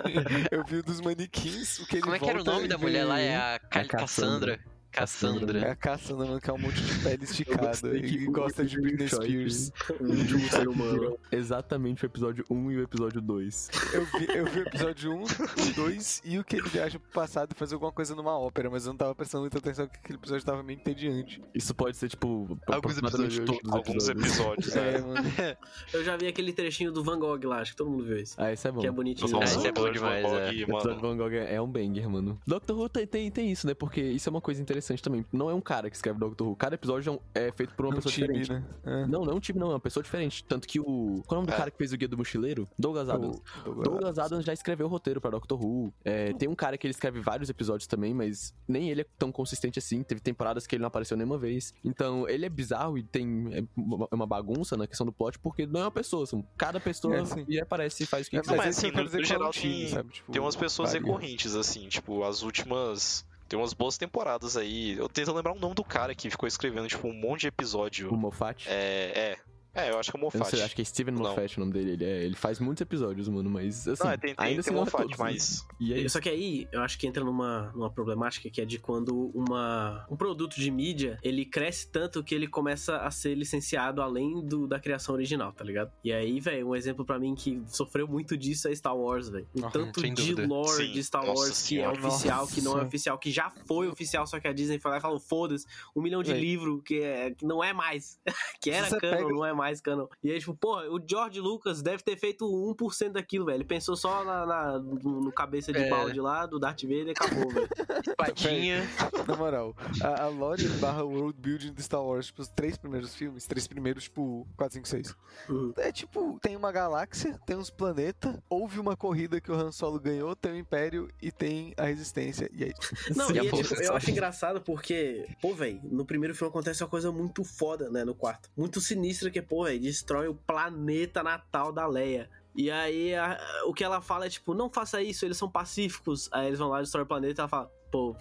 Eu vi o dos manequins, o que ele Como é que era o nome e da mulher lá? É a Cassandra. Cassandra. É a Cassandra, mano, que é um monte de pele esticada que e gosta de Britney Spears. O último ser humano. Exatamente o episódio 1 e o episódio 2. Eu vi, eu vi o episódio 1, o 2 e o que ele viaja pro passado e faz alguma coisa numa ópera, mas eu não tava prestando muita atenção porque aquele episódio tava meio entediante. Isso pode ser, tipo, Alguns episódios. Alguns episódios, É, é. mano. Eu já vi aquele trechinho do Van Gogh lá, acho que todo mundo viu esse. Ah, esse é bom. Que é bonitinho. Nossa, esse é bom o episódio demais, Van Gogh, é. O episódio do Van Gogh é um banger, mano. Doctor Who tem, tem, tem isso, né? Porque isso é uma coisa interessante também. Não é um cara que escreve Doctor Who. Cada episódio é um- é feito por uma Um pessoa time, diferente. né? É. Não, não é um time, não. É uma pessoa diferente. Tanto que o... Qual é o nome do É. cara que fez o Guia do Mochileiro? Douglas Adams. O- o- Douglas Adams já escreveu o roteiro pra Doctor Who. É, tem um cara que ele escreve vários episódios também, mas nem ele é tão consistente assim. Teve temporadas que ele não apareceu nenhuma vez. Então, ele é bizarro e tem é uma- é bagunça na questão do plot, porque não é uma pessoa. São, cada pessoa É, sim. e aparece e faz o que É, quiser. Mas assim, quero no- dizer no geral tem- sabe? Tipo, Tem umas pessoas varia. recorrentes, assim, tipo, as últimas. Tem umas boas temporadas aí. Eu tento lembrar o nome do cara que ficou escrevendo, tipo, um monte de episódio. O Moffat. É, é. É, eu acho que é o Moffat. sei, acho que é Steven Não. Moffat o nome dele. Ele, é- ele faz muitos episódios, mano, mas assim. Não, é, tem, tem, ainda tem assim não Moffat, todos, né? mas. E é isso. Só que aí, eu acho que entra numa, numa problemática que é de quando uma, um produto de mídia, ele cresce tanto que ele começa a ser licenciado além do, da criação original, tá ligado? E aí, velho, um exemplo pra mim que sofreu muito disso é Star Wars, velho. O Ah, tanto de dúvida. lore Sim, de Star nossa Wars que é oficial, que não é Nossa. oficial, que já foi oficial, só que a Disney foi lá e falou, foda-se, um milhão de Véi. livros que, é, que não é mais. que era canon, pega- não é mais canon. E aí, tipo, porra, o George Lucas deve ter feito 1% daquilo, velho. Ele pensou só na, na- no, no cabeça de É. balde lá, do Darth Vader e acabou, velho. Espadinha. Na moral, a, a lore barra world building do Star Wars, tipo, os três primeiros filmes, três primeiros, tipo, 4, 5, 6. Uhum. É tipo, tem uma galáxia, tem uns planetas, houve uma corrida que o Han Solo ganhou, tem o Império e tem a Resistência. E aí, Não, Sim, e a é, tipo, eu acho engraçado porque, pô, velho, no primeiro filme acontece uma coisa muito foda, né, no quarto. Muito sinistra que, pô, velho, destrói o planeta natal da Leia. E aí, a- o que ela fala é tipo, não faça isso, eles são pacíficos. Aí eles vão lá, destrói o planeta e ela fala, pô,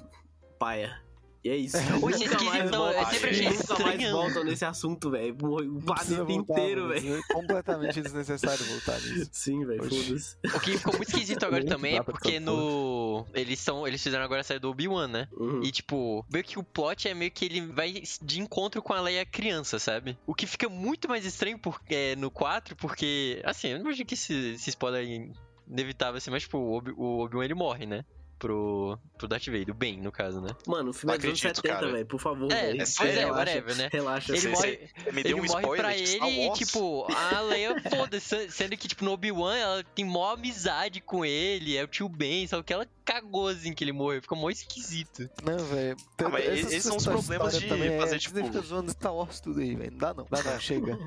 paia. E é isso. Oi, isso é esquisito, não, eu sempre achei nunca mais estranho. voltam nesse assunto, velho. O planeta inteiro, velho. É completamente desnecessário voltar nisso. Sim, velho, foda-se. O que ficou muito esquisito agora também é porque no. Eles são. Eles fizeram agora a série do Obi-Wan, né? Uhum. E, tipo, meio que o plot é meio que ele vai de encontro com a Leia criança, sabe? O que fica muito mais estranho porque, é, no 4, porque, assim, eu não imagino que esse, esse spoiler é inevitável, assim, mas, tipo, o Obi- o Obi-Wan ele morre, né? Pro, pro Darth Vader, o Ben, no caso, né? Mano, o filme é dos anos Acredito, 70, cara. velho, por favor, É, velho. pois sério, é, relaxa, whatever, né? Relaxa, Ele morre- me deu ele um morre spoiler pra ele e, tipo, a Leia, foda-se. Sendo que, tipo, no Obi-Wan, ela tem mó amizade com ele, é o tio Ben, só que ela cagou, assim, que ele morreu. Ficou mó esquisito. Não, velho. Ah, esses são os problemas de também fazer, é, tipo- Você fica zoando Star Wars tudo aí, velho. Não dá não. Dá não, chega.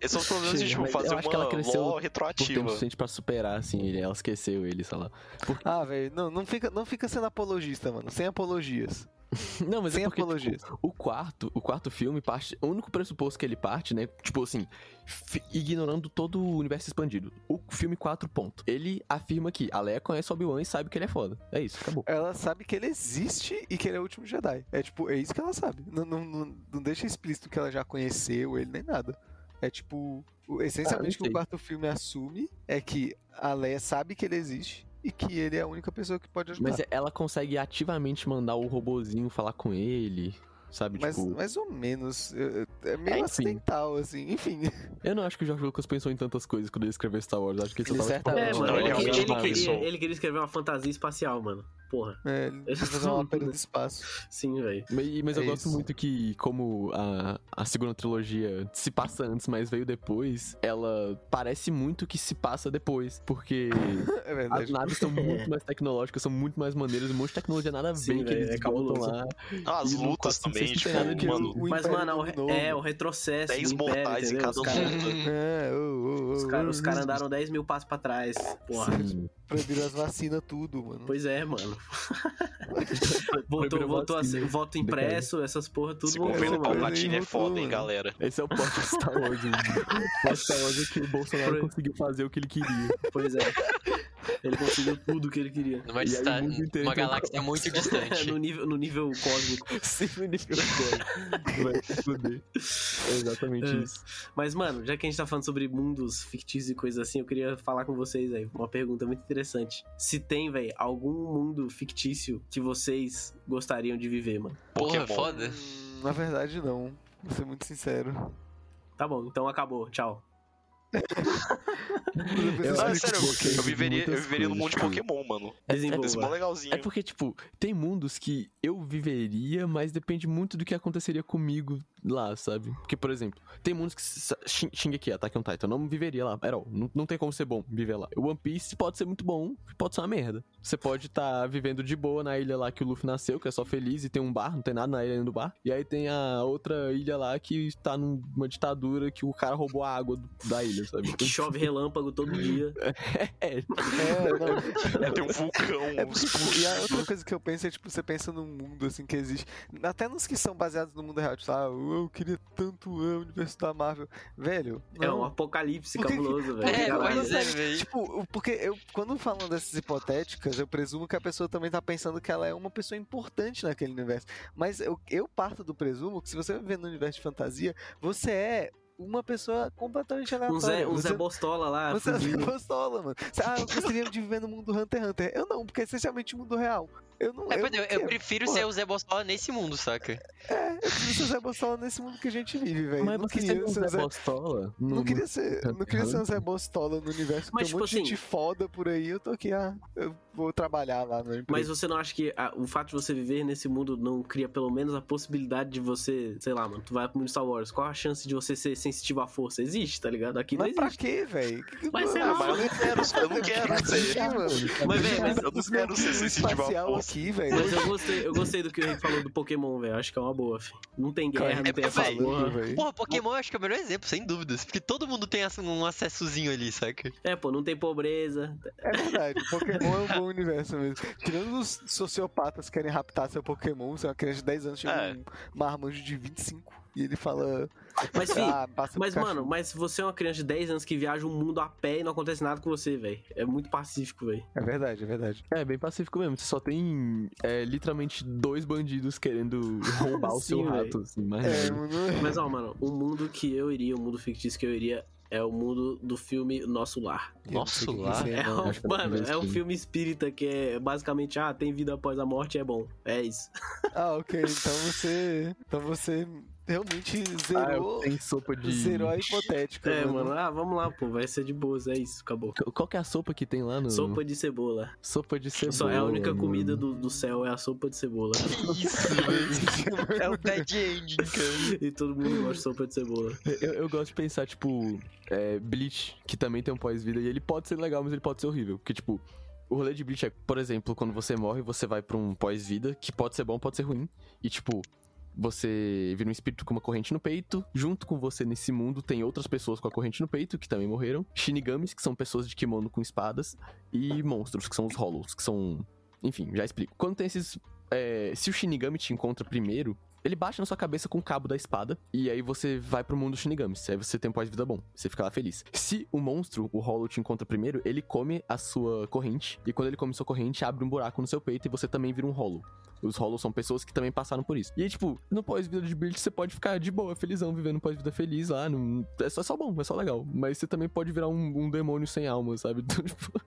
Esses são os problemas de, tipo, mas eu fazer acho que ela uma cresceu lore Por tempo retroativa. suficiente pra superar, assim, ele, ela esqueceu ele, sei lá. Ah, velho, não, não, fica, não fica sendo apologista, mano. Sem apologias. Não, mas Sem é porque, apologias. tipo, o quarto, o quarto filme parte, o único pressuposto que ele parte, né, tipo assim, ignorando todo o universo expandido. O filme 4 ponto. Ele afirma que a Leia conhece o Obi-Wan e sabe que ele é foda. É isso, acabou. Ela sabe que ele existe e que ele é o último Jedi. É tipo, é isso que ela sabe. Não, não, não, não deixa explícito que ela já conheceu ele nem nada. É tipo, essencialmente o que o quarto filme assume é que a Leia sabe que ele existe e que ele é a única pessoa que pode ajudar. Mas ela consegue ativamente mandar o robozinho falar com ele. sabe? Mas, tipo, mais ou menos. É meio É, acidental, assim. Enfim. eu não acho que o George Lucas pensou em tantas coisas quando ele escreveu Star Wars. Acho que ele só Ele tava, tipo, É, mano, ele ele, queria, ele queria escrever uma fantasia espacial, mano. Porra. É, ele fazer uma ópera do espaço. Sim, velho. Mas, mas eu É gosto isso. muito que, como a, a segunda trilogia se passa antes, mas veio depois, ela parece muito que se passa depois. Porque É as naves são muito mais tecnológicas, são muito mais maneiras, um monte de tecnologia nada a ver que eles é botam lá. Ah, as lutas 456 também, não tipo, tem nada de- mano, o Mas, mano, o, é, o retrocesso 10 do Império, mortais em cada Os caras luta. É, ô, ô, ô, os cara, ô, os cara andaram 10 mil passos pra trás. Porra. Proibiram as vacinas, tudo, mano. Pois é, mano. Votou, votou assim, voto impresso, essas porra, tudo Se mano. Palpatine é foda, hein, galera. Esse é o plot de Star Wars. Star Wars é que o Bolsonaro conseguiu fazer o que ele queria. Pois é. Ele conseguiu tudo que ele queria. Numa, E aí dista- o mundo inteiro uma um galáxia muito distante. no, nível, no nível cósmico. Sim, no nível cósmico. Vai se fuder. É exatamente É. isso. Mas, mano, já que a gente tá falando sobre mundos fictícios e coisas assim, eu queria falar com vocês aí. Uma pergunta muito interessante. Se tem, velho, algum mundo fictício que vocês gostariam de viver, mano? Porra, Pokémon. foda. Hum, Na verdade, não. Vou ser muito sincero. Tá bom, então acabou. Tchau. Eu Não, é acho sério, que eu viveria, eu viveria no mundo de Pokémon, mano. Desenvolva. Esse mó legalzinho. É porque, tipo, tem mundos que eu viveria, mas depende muito do que aconteceria comigo lá, sabe? Porque, por exemplo, tem mundos que. Shingeki, Attack on Titan, eu não viveria lá. Era, não, não tem como ser bom viver lá. O One Piece pode ser muito bom, pode ser uma merda. Você pode estar vivendo de boa na ilha lá que o Luffy nasceu, que é só feliz, e tem um bar, não tem nada na ilha do bar. E aí tem a outra ilha lá que está numa ditadura que o cara roubou a água do- da ilha, sabe? Que chove relâmpago todo dia. É, É, não. É, tem um vulcão. É, e a outra coisa que eu penso é, tipo, você pensa num mundo, assim, que existe. Até nos que são baseados no mundo real, tipo, ah, eu queria tanto o universo da Marvel. Velho, É não. um apocalipse Por que que- cabuloso, velho. É, Caralho. pois é, velho. Tipo, porque eu, quando falam dessas hipotéticas, eu presumo que a pessoa também tá pensando que ela é uma pessoa importante naquele universo. Mas eu, eu parto do presumo que se você viver no universo de fantasia, você é uma pessoa completamente aleatória. Um Zé, um Zé Bostola lá. você é fugindo. gostola, mano. Você, Ah, eu gostaria de viver no mundo Hunter x Hunter. Eu não, porque é essencialmente o mundo real. Eu não. É, eu, é, não eu, quero. prefiro Porra. ser o Zé Bostola nesse mundo, saca? É, eu preciso ser Zé Bostola nesse mundo que a gente vive, velho. Mas Não você queria ser Zé Zé Bostola? no- Não queria ser, não queria ser Hunter? Zé Bostola no universo. Mas, tem um monte tipo de gente assim- foda por aí. Eu tô aqui, ah, eu vou trabalhar lá no. Mas você não acha que ah, o fato de você viver nesse mundo não cria pelo menos a possibilidade de você, sei lá, mano, tu vai pro mundo Star Wars, qual a chance de você ser sensitivo à força? Existe, tá ligado? Aqui não Mas pra existe. quê, velho? Mas sei Ah, lá, Mas eu não quero, eu não quero ser. Mas, velho, mas- Eu não quero ser sensível à força. Aqui, velho. Mas eu gostei, eu gostei do que o Henrique falou do Pokémon, velho. Acho que é uma boa, fi. Não tem guerra, não É, tem essa porra. velho. Porra, Pokémon eu acho que é o melhor exemplo, sem dúvidas. Porque todo mundo tem um acessozinho ali, saca? É, pô, não tem pobreza. É verdade, Pokémon é um bom universo mesmo. Tirando os sociopatas que querem raptar seu Pokémon, você é uma criança de 10 anos, chega É. um marmanjo de 25 e ele fala. Mas, fi, ah, mas, cachorro." mano, mas você é uma criança de 10 anos que viaja o mundo a pé e não acontece nada com você, velho. É muito pacífico, velho. É verdade, é verdade. É, bem pacífico mesmo. Você só tem é, literalmente dois bandidos querendo roubar o seu rato, assim, mas É, mano. Mas, ó, mano, o mundo que eu iria, o mundo fictício que eu iria, é o mundo do filme Nosso Lar. Eu não sei o que Nossa, que É, não. um, mano, é um filme. filme espírita que é basicamente, ah, tem vida após a morte, é bom. É isso. Ah, ok. Então você. Então você realmente Ah, zerou. tem sopa de... zerou a hipotética. É, mano. mano, ah, vamos lá, pô, vai ser de boas, é isso, acabou. Qual que é a sopa que tem lá no... Sopa de cebola. Sopa de cebola. Só é a única mano. comida do, do céu, é a sopa de cebola. Isso. É o ending, cara. e todo mundo gosta de sopa de cebola. Eu, eu gosto de pensar, tipo, é, Bleach, que também tem um pós-vida, e ele pode ser legal, mas ele pode ser horrível. Porque, tipo, o rolê de Bleach é, por exemplo, quando você morre, você vai pra um pós-vida, que pode ser bom, pode ser ruim. E, tipo, você vira um espírito com uma corrente no peito. Junto com você nesse mundo tem outras pessoas com a corrente no peito, que também morreram. Shinigamis, que são pessoas de kimono com espadas. E monstros, que são os Hollows, que são. Enfim, já explico. Quando tem esses. é, se o Shinigami te encontra primeiro, ele bate na sua cabeça com o cabo da espada. E aí você vai pro mundo Shinigamis. Aí você tem um pós-vida bom. Você fica lá feliz. Se o monstro, o Hollow, te encontra primeiro, ele come a sua corrente. E quando ele come sua corrente, abre um buraco no seu peito e você também vira um Hollow. Os Hollows são pessoas que também passaram por isso. E aí, tipo, no pós-vida de Bleach, você pode ficar de boa, felizão, vivendo pós-vida feliz lá. Não... É, só, é só bom, é só legal. Mas você também pode virar um, um demônio sem alma, sabe? Então, tipo,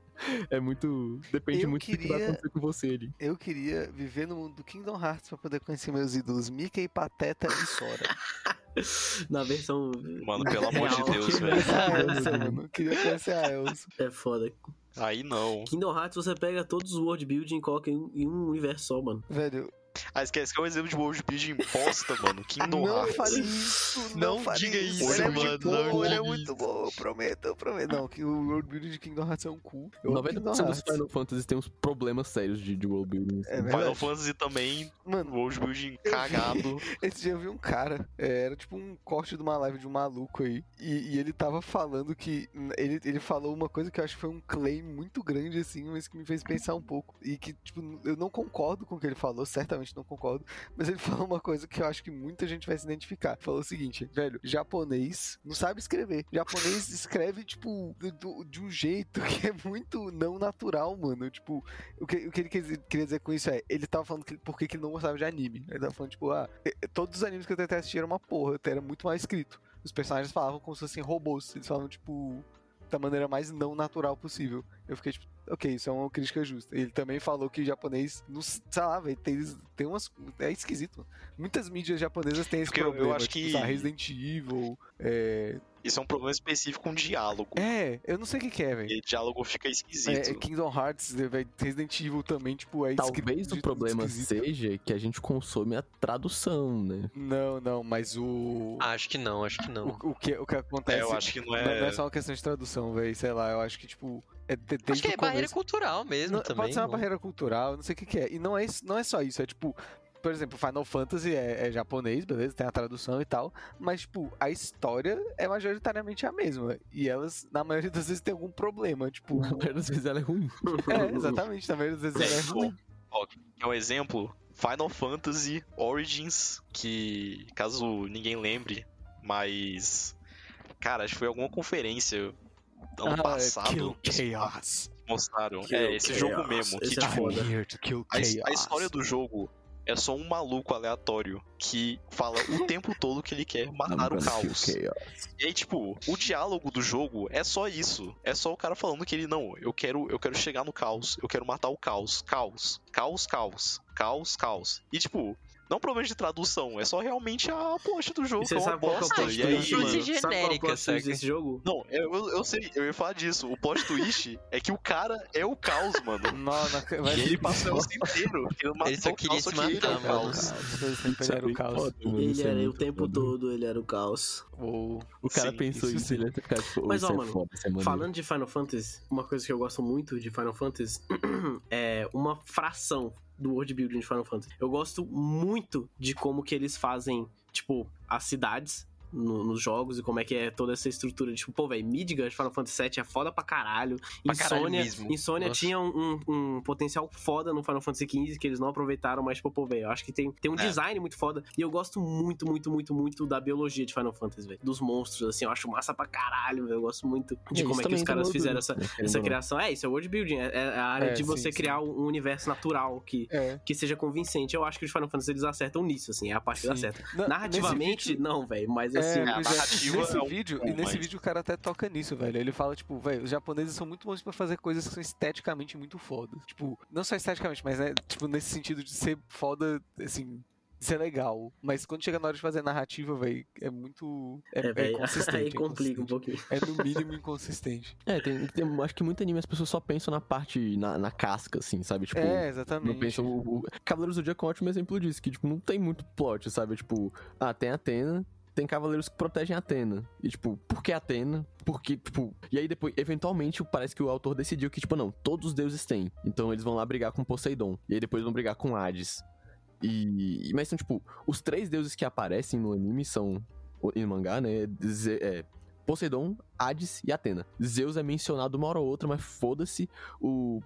é muito. Depende Eu muito do que vai queria- acontecer com você ali. Eu queria viver no mundo do Kingdom Hearts pra poder conhecer meus ídolos Mickey, Pateta e Sora. Na versão. Mano, pelo amor de. Deus, velho. Essa é a Elsa, mano. Eu queria conhecer a Elsa. É foda. Aí não. Kingdom Hearts você pega todos os world building e coloca em, em um universo só, mano. Velho, Ah, esquece que é um exemplo de world building bosta, mano. Kingdom não Hearts. fale isso, Não não, fale diga isso. é mano, muito não bom, ele é muito bom, eu prometo, eu prometo. Não, que o world building de Kingdom Hearts é um cu. Eu amo 90% Kingdom dos. Final Fantasy tem uns problemas sérios de, de world building. assim. É Final verdade. Fantasy também, Mano, world building Eu vi. cagado. Esse dia eu vi um cara, é, era tipo um corte de uma live de um maluco aí, e, e ele tava falando que. Ele, ele falou uma coisa que eu acho que foi um claim muito grande, assim, mas que me fez pensar um pouco. E que, tipo, eu não concordo com o que ele falou, certamente não concordo, mas ele falou uma coisa que eu acho que muita gente vai se identificar. Falou o seguinte, velho, japonês não sabe escrever. Japonês escreve, tipo, do- de um jeito que é muito não natural, mano. Tipo, o que, o que ele quer dizer- queria dizer com isso é, ele tava falando que, por que ele não gostava de anime. Ele tava falando, tipo, ah, todos os animes que eu tentei assistir eram uma porra, era muito mal escrito. Os personagens falavam como se fossem robôs. Eles falavam, tipo, da maneira mais não natural possível. Eu fiquei, tipo, ok, isso é uma crítica justa. Ele também falou que japonês, não, sei lá, velho, tem, tem umas. É esquisito. Muitas mídias japonesas têm esse Porque eu- eu problema. acho tipo, que- Resident Evil. É, Isso é um problema específico com diálogo. é eu não sei o que, que é, velho. E diálogo fica esquisito. É, Kingdom Hearts, velho, Resident Evil também, tipo, é Talvez escrito o problema esquisito. seja que a gente consome a tradução, né? Não, não, mas o. Acho que não, acho que não. O, o que, o que acontece. É, eu acho que não não, é. não é só uma questão de tradução, velho. Sei lá, eu acho que, tipo. É de- desde Acho que é barreira cultural mesmo Não, também. Pode ser uma não. barreira cultural, não sei o que, que é. E não é, não é só isso, é tipo. Por exemplo, Final Fantasy é, é japonês, beleza? Tem a tradução e tal. Mas, tipo, a história é majoritariamente a mesma. E elas, na maioria das vezes, tem algum problema. Tipo. Na maioria das vezes ela é ruim. é, exatamente. Na maioria das vezes ela é É, ruim. Ó, é um exemplo, Final Fantasy Origins, que caso ninguém lembre, mas cara, acho que foi alguma conferência ano Ah, passado Kill que Chaos. mostraram. Kill é esse jogo Chaos, mesmo, que esse é tipo, foda. Here to kill a, a história do jogo é só um maluco aleatório que fala o tempo todo que ele quer matar o caos. E aí, tipo, o diálogo do jogo é só isso. É só o cara falando que ele, não, eu quero, eu quero chegar no caos, eu quero matar o caos, caos, caos, caos, caos, caos. E tipo, não é um problema de tradução, é só realmente a plot do jogo, E que é você uma sabe qual é o E aí. mano? mano? Sabe qual é o genérica, desse jogo? Não, eu, eu sei, eu ia falar disso. O plot twist é que o cara é o caos, mano. Não, não, vai E ele passa o jogo inteiro matar Ele só queria se ele é o matar, mano. caos. Sempre era o caos. Ele era o tempo todo, ele era o caos. O- O cara Sim, pensou isso ele ia ficar tipo, Mas, ó, é mano, foda, é. Falando de Final Fantasy, uma coisa que eu gosto muito de Final Fantasy é uma fração do world building de Final Fantasy. Eu gosto muito de como que eles fazem, tipo, as cidades no- nos jogos e como é que é toda essa estrutura. Tipo, pô, velho, Midgard de Final Fantasy VII é foda pra caralho. Pra caralho Insônia, mesmo. Insônia Nossa. tinha um, um- um potencial foda no Final Fantasy XV que eles não aproveitaram, mas, tipo, pô, velho, eu acho que tem, tem um É. design muito foda. E eu gosto muito, muito, muito, muito da biologia de Final Fantasy, velho. Dos monstros, assim, eu acho massa pra caralho, velho. Eu gosto muito de É, como é que os tem caras fizeram essa, né, essa criação. É, isso é world building. É, é a área É, de sim, você sim. criar um universo natural que, É. que seja convincente. Eu acho que os Final Fantasy eles acertam nisso, assim, é a parte que dá Sim. certo. Na- Narrativamente, vídeo- não, velho, mas É, assim. a pois é. narrativa nesse é um vídeo, bom, e nesse mas- vídeo o cara até toca nisso, velho. Ele fala, tipo, velho, os japoneses são muito bons pra fazer coisas que são esteticamente muito fodas. Tipo, não só esteticamente, mas né, tipo, nesse sentido de ser foda, assim, ser legal. Mas quando chega na hora de fazer narrativa, velho, é muito. É, É, é inconsistente. aí é complica um inconsistente. pouquinho. É no mínimo inconsistente. É, tem, tem- acho que muito anime as pessoas só pensam na parte, na, na casca, assim, sabe? Tipo, é, exatamente. não pensam. O, o... Cavaleiros do Zodíaco é um ótimo exemplo disso, que, tipo, não tem muito plot, sabe? Tipo, ah, tem Atena, tem cavaleiros que protegem Atena. E, tipo, por que Atena? Porque, tipo. E aí depois, eventualmente, parece que o autor decidiu que, tipo, não, todos os deuses têm. Então eles vão lá brigar com Poseidon. E aí depois vão brigar com Hades. E. Mas são, tipo, os três deuses que aparecem no anime são. E no mangá, né? É, Poseidon, Hades e Atena. Zeus é mencionado uma hora ou outra, mas foda-se o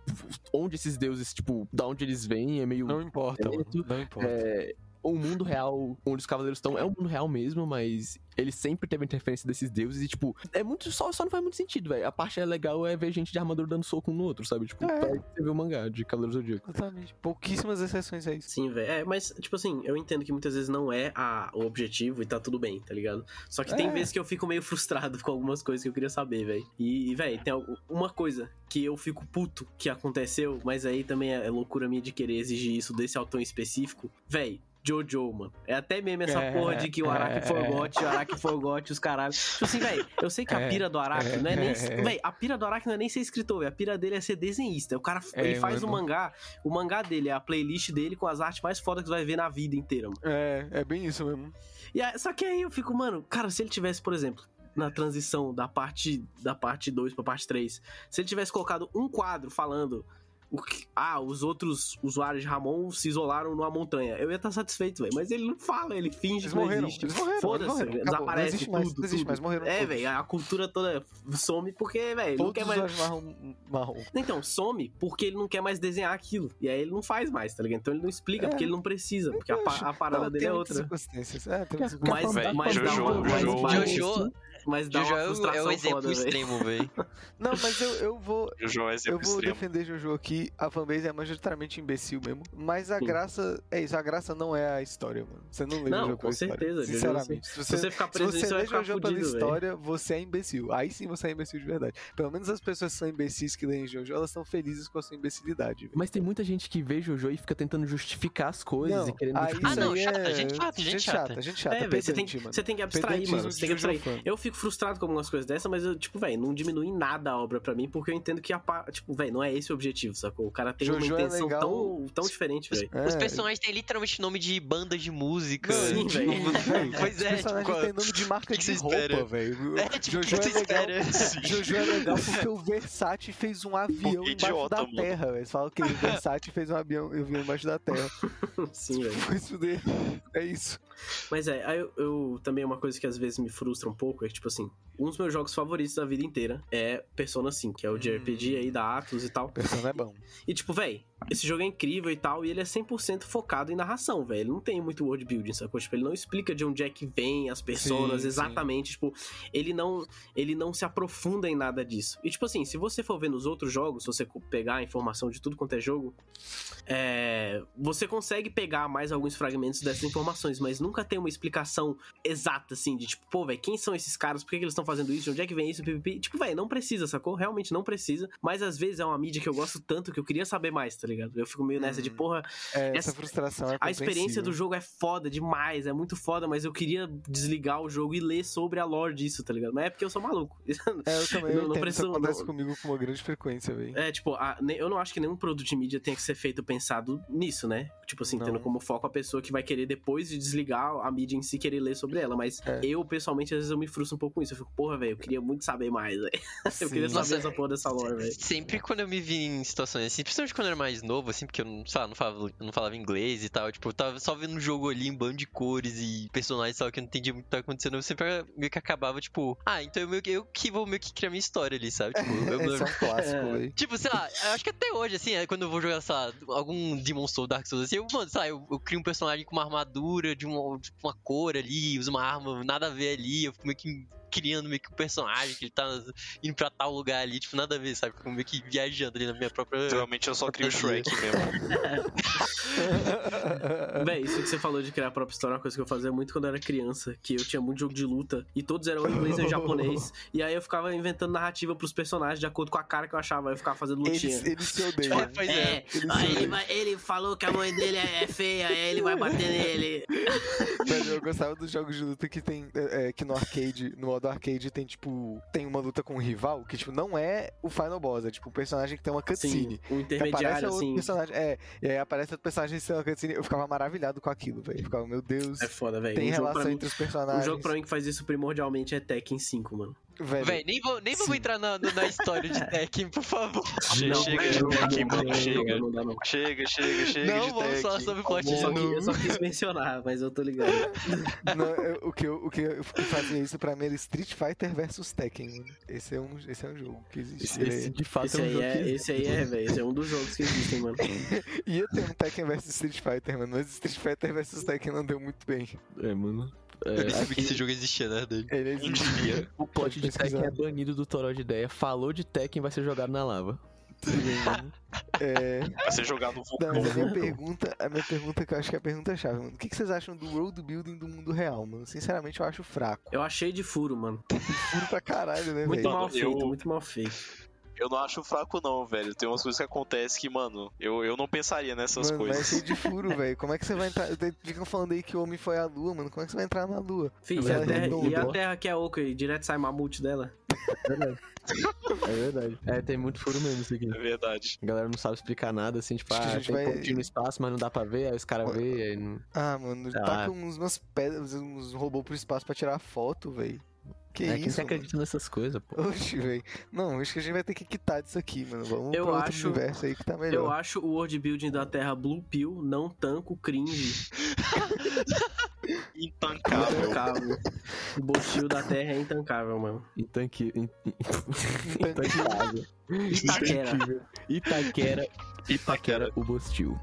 onde esses deuses, tipo, da onde eles vêm é meio Não importa. Certo. Não importa. é, o mundo real onde os cavaleiros estão é um mundo real mesmo, mas ele sempre teve interferência desses deuses e, tipo, é muito. Só, só não faz muito sentido, velho. A parte é legal é ver gente de armadura dando soco um no outro, sabe? Tipo, É. você ver o mangá de Cavaleiros do Zodíaco. Exatamente. Pouquíssimas exceções a isso. Sim, velho. É, mas, tipo assim, eu entendo que muitas vezes não é a, o objetivo e tá tudo bem, tá ligado? Só que tem É. vezes que eu fico meio frustrado com algumas coisas que eu queria saber, velho. E, velho, tem uma coisa que eu fico puto que aconteceu, mas aí também é loucura minha de querer exigir isso desse autor em específico. Velho, Jojo, mano. É até mesmo essa É, porra de que o Araki é. forgote, o Araki forgote, os caralho. Tipo assim, velho, eu sei que a É, pira do Araki não é nem. é. Véi, a pira do Araki não é nem ser escritor, véi. A pira dele é ser desenhista. O cara, É, ele faz o mano. mangá, o mangá dele é a playlist dele com as artes mais fodas que você vai ver na vida inteira, mano. É, é bem isso mesmo. E aí- só que aí eu fico, mano, cara, se ele tivesse, por exemplo, na transição da parte da parte 2 pra parte 3, se ele tivesse colocado um quadro falando o que, ah, os outros usuários de Ramon se isolaram numa montanha, eu ia estar satisfeito, velho. Mas ele não fala, ele finge Eles que não morreram, existe. eles morreram, eles Foda-se, desaparece não existe mais, tudo, não existe tudo. mais, morreram É, velho, a cultura toda some porque, velho, não quer os mais. marrom, marrom. Então, some porque ele não quer mais desenhar aquilo. E aí ele não faz mais, tá ligado? Então ele não explica É. porque ele não precisa, porque a, a parada Não, dele tem é outra. circunstâncias. É, Mas, mas dá Jojo, uma, mas Jojo. vai- Jojo- mas dá Jojo uma é o, é frustração o exemplo foda, extremo, velho. Não, mas eu, eu vou. Jojo é um Eu vou extremo. defender Jojo aqui. A fanbase é majoritariamente imbecil mesmo. Mas a Sim. graça. É isso, a graça não é a história, mano. Você não lê Não, Jojo com pela história. certeza, Jojo, Sinceramente. Se Se você, você ficar se preso você nisso, vai lê Jojo pela fudido, velho. história, você é imbecil. Aí sim você é imbecil de verdade. Pelo menos as pessoas que são imbecis que leem Jojo, elas são felizes com a sua imbecilidade. velho. Mas tem muita gente que vê Jojo e fica tentando justificar as coisas Não, e querendo. aí tipo, Ah, não, chata, é... gente chata, gente chata. gente chata. É, velho, você tem, mano. você tem que abstrair, Pedantismo mano. Você tem que abstrair. Eu fico frustrado com algumas coisas dessa, mas eu, tipo, velho, não diminui nada a obra pra mim, porque eu entendo que a tipo, velho, não é esse o objetivo, sacou? O cara tem uma Jojo é intenção legal. tão, tão diferente, velho. É, Os personagens têm literalmente nome de bandas de música. Sim, tipo, velho. Véi, Pois os é, personagens tipo, têm nome de marca que de você roupa, velho. É, tipo, Jojo o que é legal. Jojo é legal porque o Versace fez um avião Porque embaixo idiota, da mano. terra, velho. Você fala que o Versace fez um avião, um avião embaixo da terra. Sim, velho. Foi isso dele. É isso. Mas é, eu, eu- também uma coisa que às vezes me frustra um pouco é que, tipo assim, um dos meus jogos favoritos da vida inteira é Persona 5, que é o Hum. RPG aí da Atlus e tal. Persona é bom. E tipo, véi, esse jogo é incrível e tal, e ele é 100% focado em narração, velho. Ele não tem muito world building, sacou? Tipo, ele não explica de onde é que vem as personas Sim, exatamente, tipo, ele não ele não se aprofunda em nada disso. E tipo assim, se você for ver nos outros jogos, se você pegar a informação de tudo quanto é jogo, é, você consegue pegar mais alguns fragmentos dessas informações, mas nunca tem uma explicação exata, assim, de tipo, pô, velho, quem são esses caras? Por que, que eles estão fazendo isso? De onde é que vem isso? Pipipi? Tipo, velho, não precisa, sacou? Realmente não precisa. Mas às vezes é uma mídia que eu gosto tanto que eu queria saber mais, tá ligado? Eu fico meio nessa de, Hum. porra, É, essa, frustração é a experiência do jogo é foda demais, é muito foda, mas eu queria desligar o jogo e ler sobre a lore disso, tá ligado? Mas é porque eu sou maluco. É, eu também Não- eu não preciso- isso acontece não- comigo com uma grande frequência, velho. É, tipo, a- eu não acho que nenhum produto de mídia tenha que ser feito pensado nisso, né? Tipo assim, Não. tendo como foco a pessoa que vai querer, depois de desligar a mídia em si, querer ler sobre ela. Mas É. eu, pessoalmente, às vezes eu me frustro um pouco com isso. Eu fico, porra, velho, eu queria muito saber mais, velho. Eu queria saber Nossa, essa porra dessa lore, velho. Sempre quando eu me vi em situações assim, principalmente quando eu era mais novo, assim, porque eu não, sei lá, não falava, eu não falava inglês e tal, tipo, eu tava só vendo um jogo ali em bando de cores e personagens e tal, que eu não entendia muito o que tava acontecendo, eu sempre meio que acabava, tipo, ah, então eu, meio que- eu que vou meio que criar minha história ali, sabe? Tipo, eu, Esse é um clássico, É. velho. Tipo, sei lá, eu acho que até hoje, assim, é quando eu vou jogar, sei lá, algum Demon Soul, Dark Souls, assim, eu, mano, sei lá, eu, eu crio um personagem com uma armadura de uma, de uma cor ali, usa uma arma, nada a ver ali, eu fico meio que criando meio que um personagem que ele tá indo pra tal lugar ali, tipo, nada a ver, sabe? Fico meio que viajando ali na minha própria... Literalmente eu só crio o Shrek mesmo. Véi, isso que você falou de criar a própria história é uma coisa que eu fazia muito quando eu era criança, que eu tinha muito jogo de luta, e todos eram em inglês e em japonês, e aí eu ficava inventando narrativa pros personagens de acuerdo com a cara que eu achava, eu ficava fazendo lutinha. Eles, eles se odeiam. É, pois é. É, aí ele, vai- ele falou que a mãe dele é feia, aí ele vai bater nele. Velho, eu gostava dos jogos de luta que tem. é, é, que no arcade, no modo arcade, tem, tipo. Tem uma luta com um rival que, tipo, não é o Final Boss, é tipo o personagem que tem uma cutscene. Sim, um intermediário, assim. personagem. É, e aí aparece outro personagem sem uma cutscene. Eu ficava maravilhado com aquilo, velho. Ficava, meu Deus. É foda, velho. tem um relação mim, entre os Um personagens. jogo pra mim que faz isso primordialmente é Tekken 5, mano. Velho, Véi, nem, vou, nem vamos entrar na, na história de Tekken, por favor. Não, chega não, de não, Tekken, mano, chega. Não dá, não. Chega, chega, chega Não de vamos falar sobre plot só, de eu só quis mencionar, mas eu tô ligado. não, eu- o, que eu, o que eu fazia isso pra mim era Street Fighter versus Tekken. Esse é um, esse é um jogo que existe. Esse, esse, de fato Esse é um aí jogo é, que. esse aí é, velho. Esse é um dos jogos que existem, mano. Ia ter um Tekken versus Street Fighter, mano. Mas Street Fighter versus Tekken não deu muito bem. É, mano. Eu É, nem sabia que esse jogo existia, na verdade. Ele existia. o plot de. Tekken é banido do Toró de ideia. Falou de Tekken vai ser jogado na lava. Tudo bem, mano. É. Vai ser jogado no Não, mas a vulcão. minha pergunta, a minha pergunta que eu acho que é a pergunta chave, mano. O que, que vocês acham do world building do mundo real, mano? Sinceramente, eu acho fraco. Eu achei de furo, mano. Puro pra caralho, né, Muito velho? mal eu- feito, muito mal feito. Eu não acho fraco, não, velho. Tem umas coisas que acontecem que, mano, eu, eu não pensaria nessas Mano, mas é coisas. cheio de furo, velho. Como é que você vai entrar? Ficam falando aí que o homem foi à lua, mano. Como é que você vai entrar na lua? Fih, É e, a verdade, terra, e a terra que é oca e direto sai mamute dela. É verdade. É, tem muito furo mesmo isso aqui. É verdade. A galera não sabe explicar nada, assim, tipo, ah, gente tem vai- pontinho no espaço, mas não dá pra ver, aí os caras aí não... Ah, mano, Ah. taca uns, umas pedras, uns robôs pro espaço pra tirar foto, velho. Que é, quem isso, você mano? acredita nessas coisas, pô? Oxi, velho. Não, acho que a gente vai ter que quitar disso aqui, mano. Vamos Eu pro outro acho- universo aí que tá Eu melhor. acho o world building da Terra Blue Pill não tanco cringe. Intancável. Intancável. o bostil da Terra é intancável, mano. Intanque... in- Intancável. Intancável. Itaquera. Itaquera. Itaquera, o Bostil.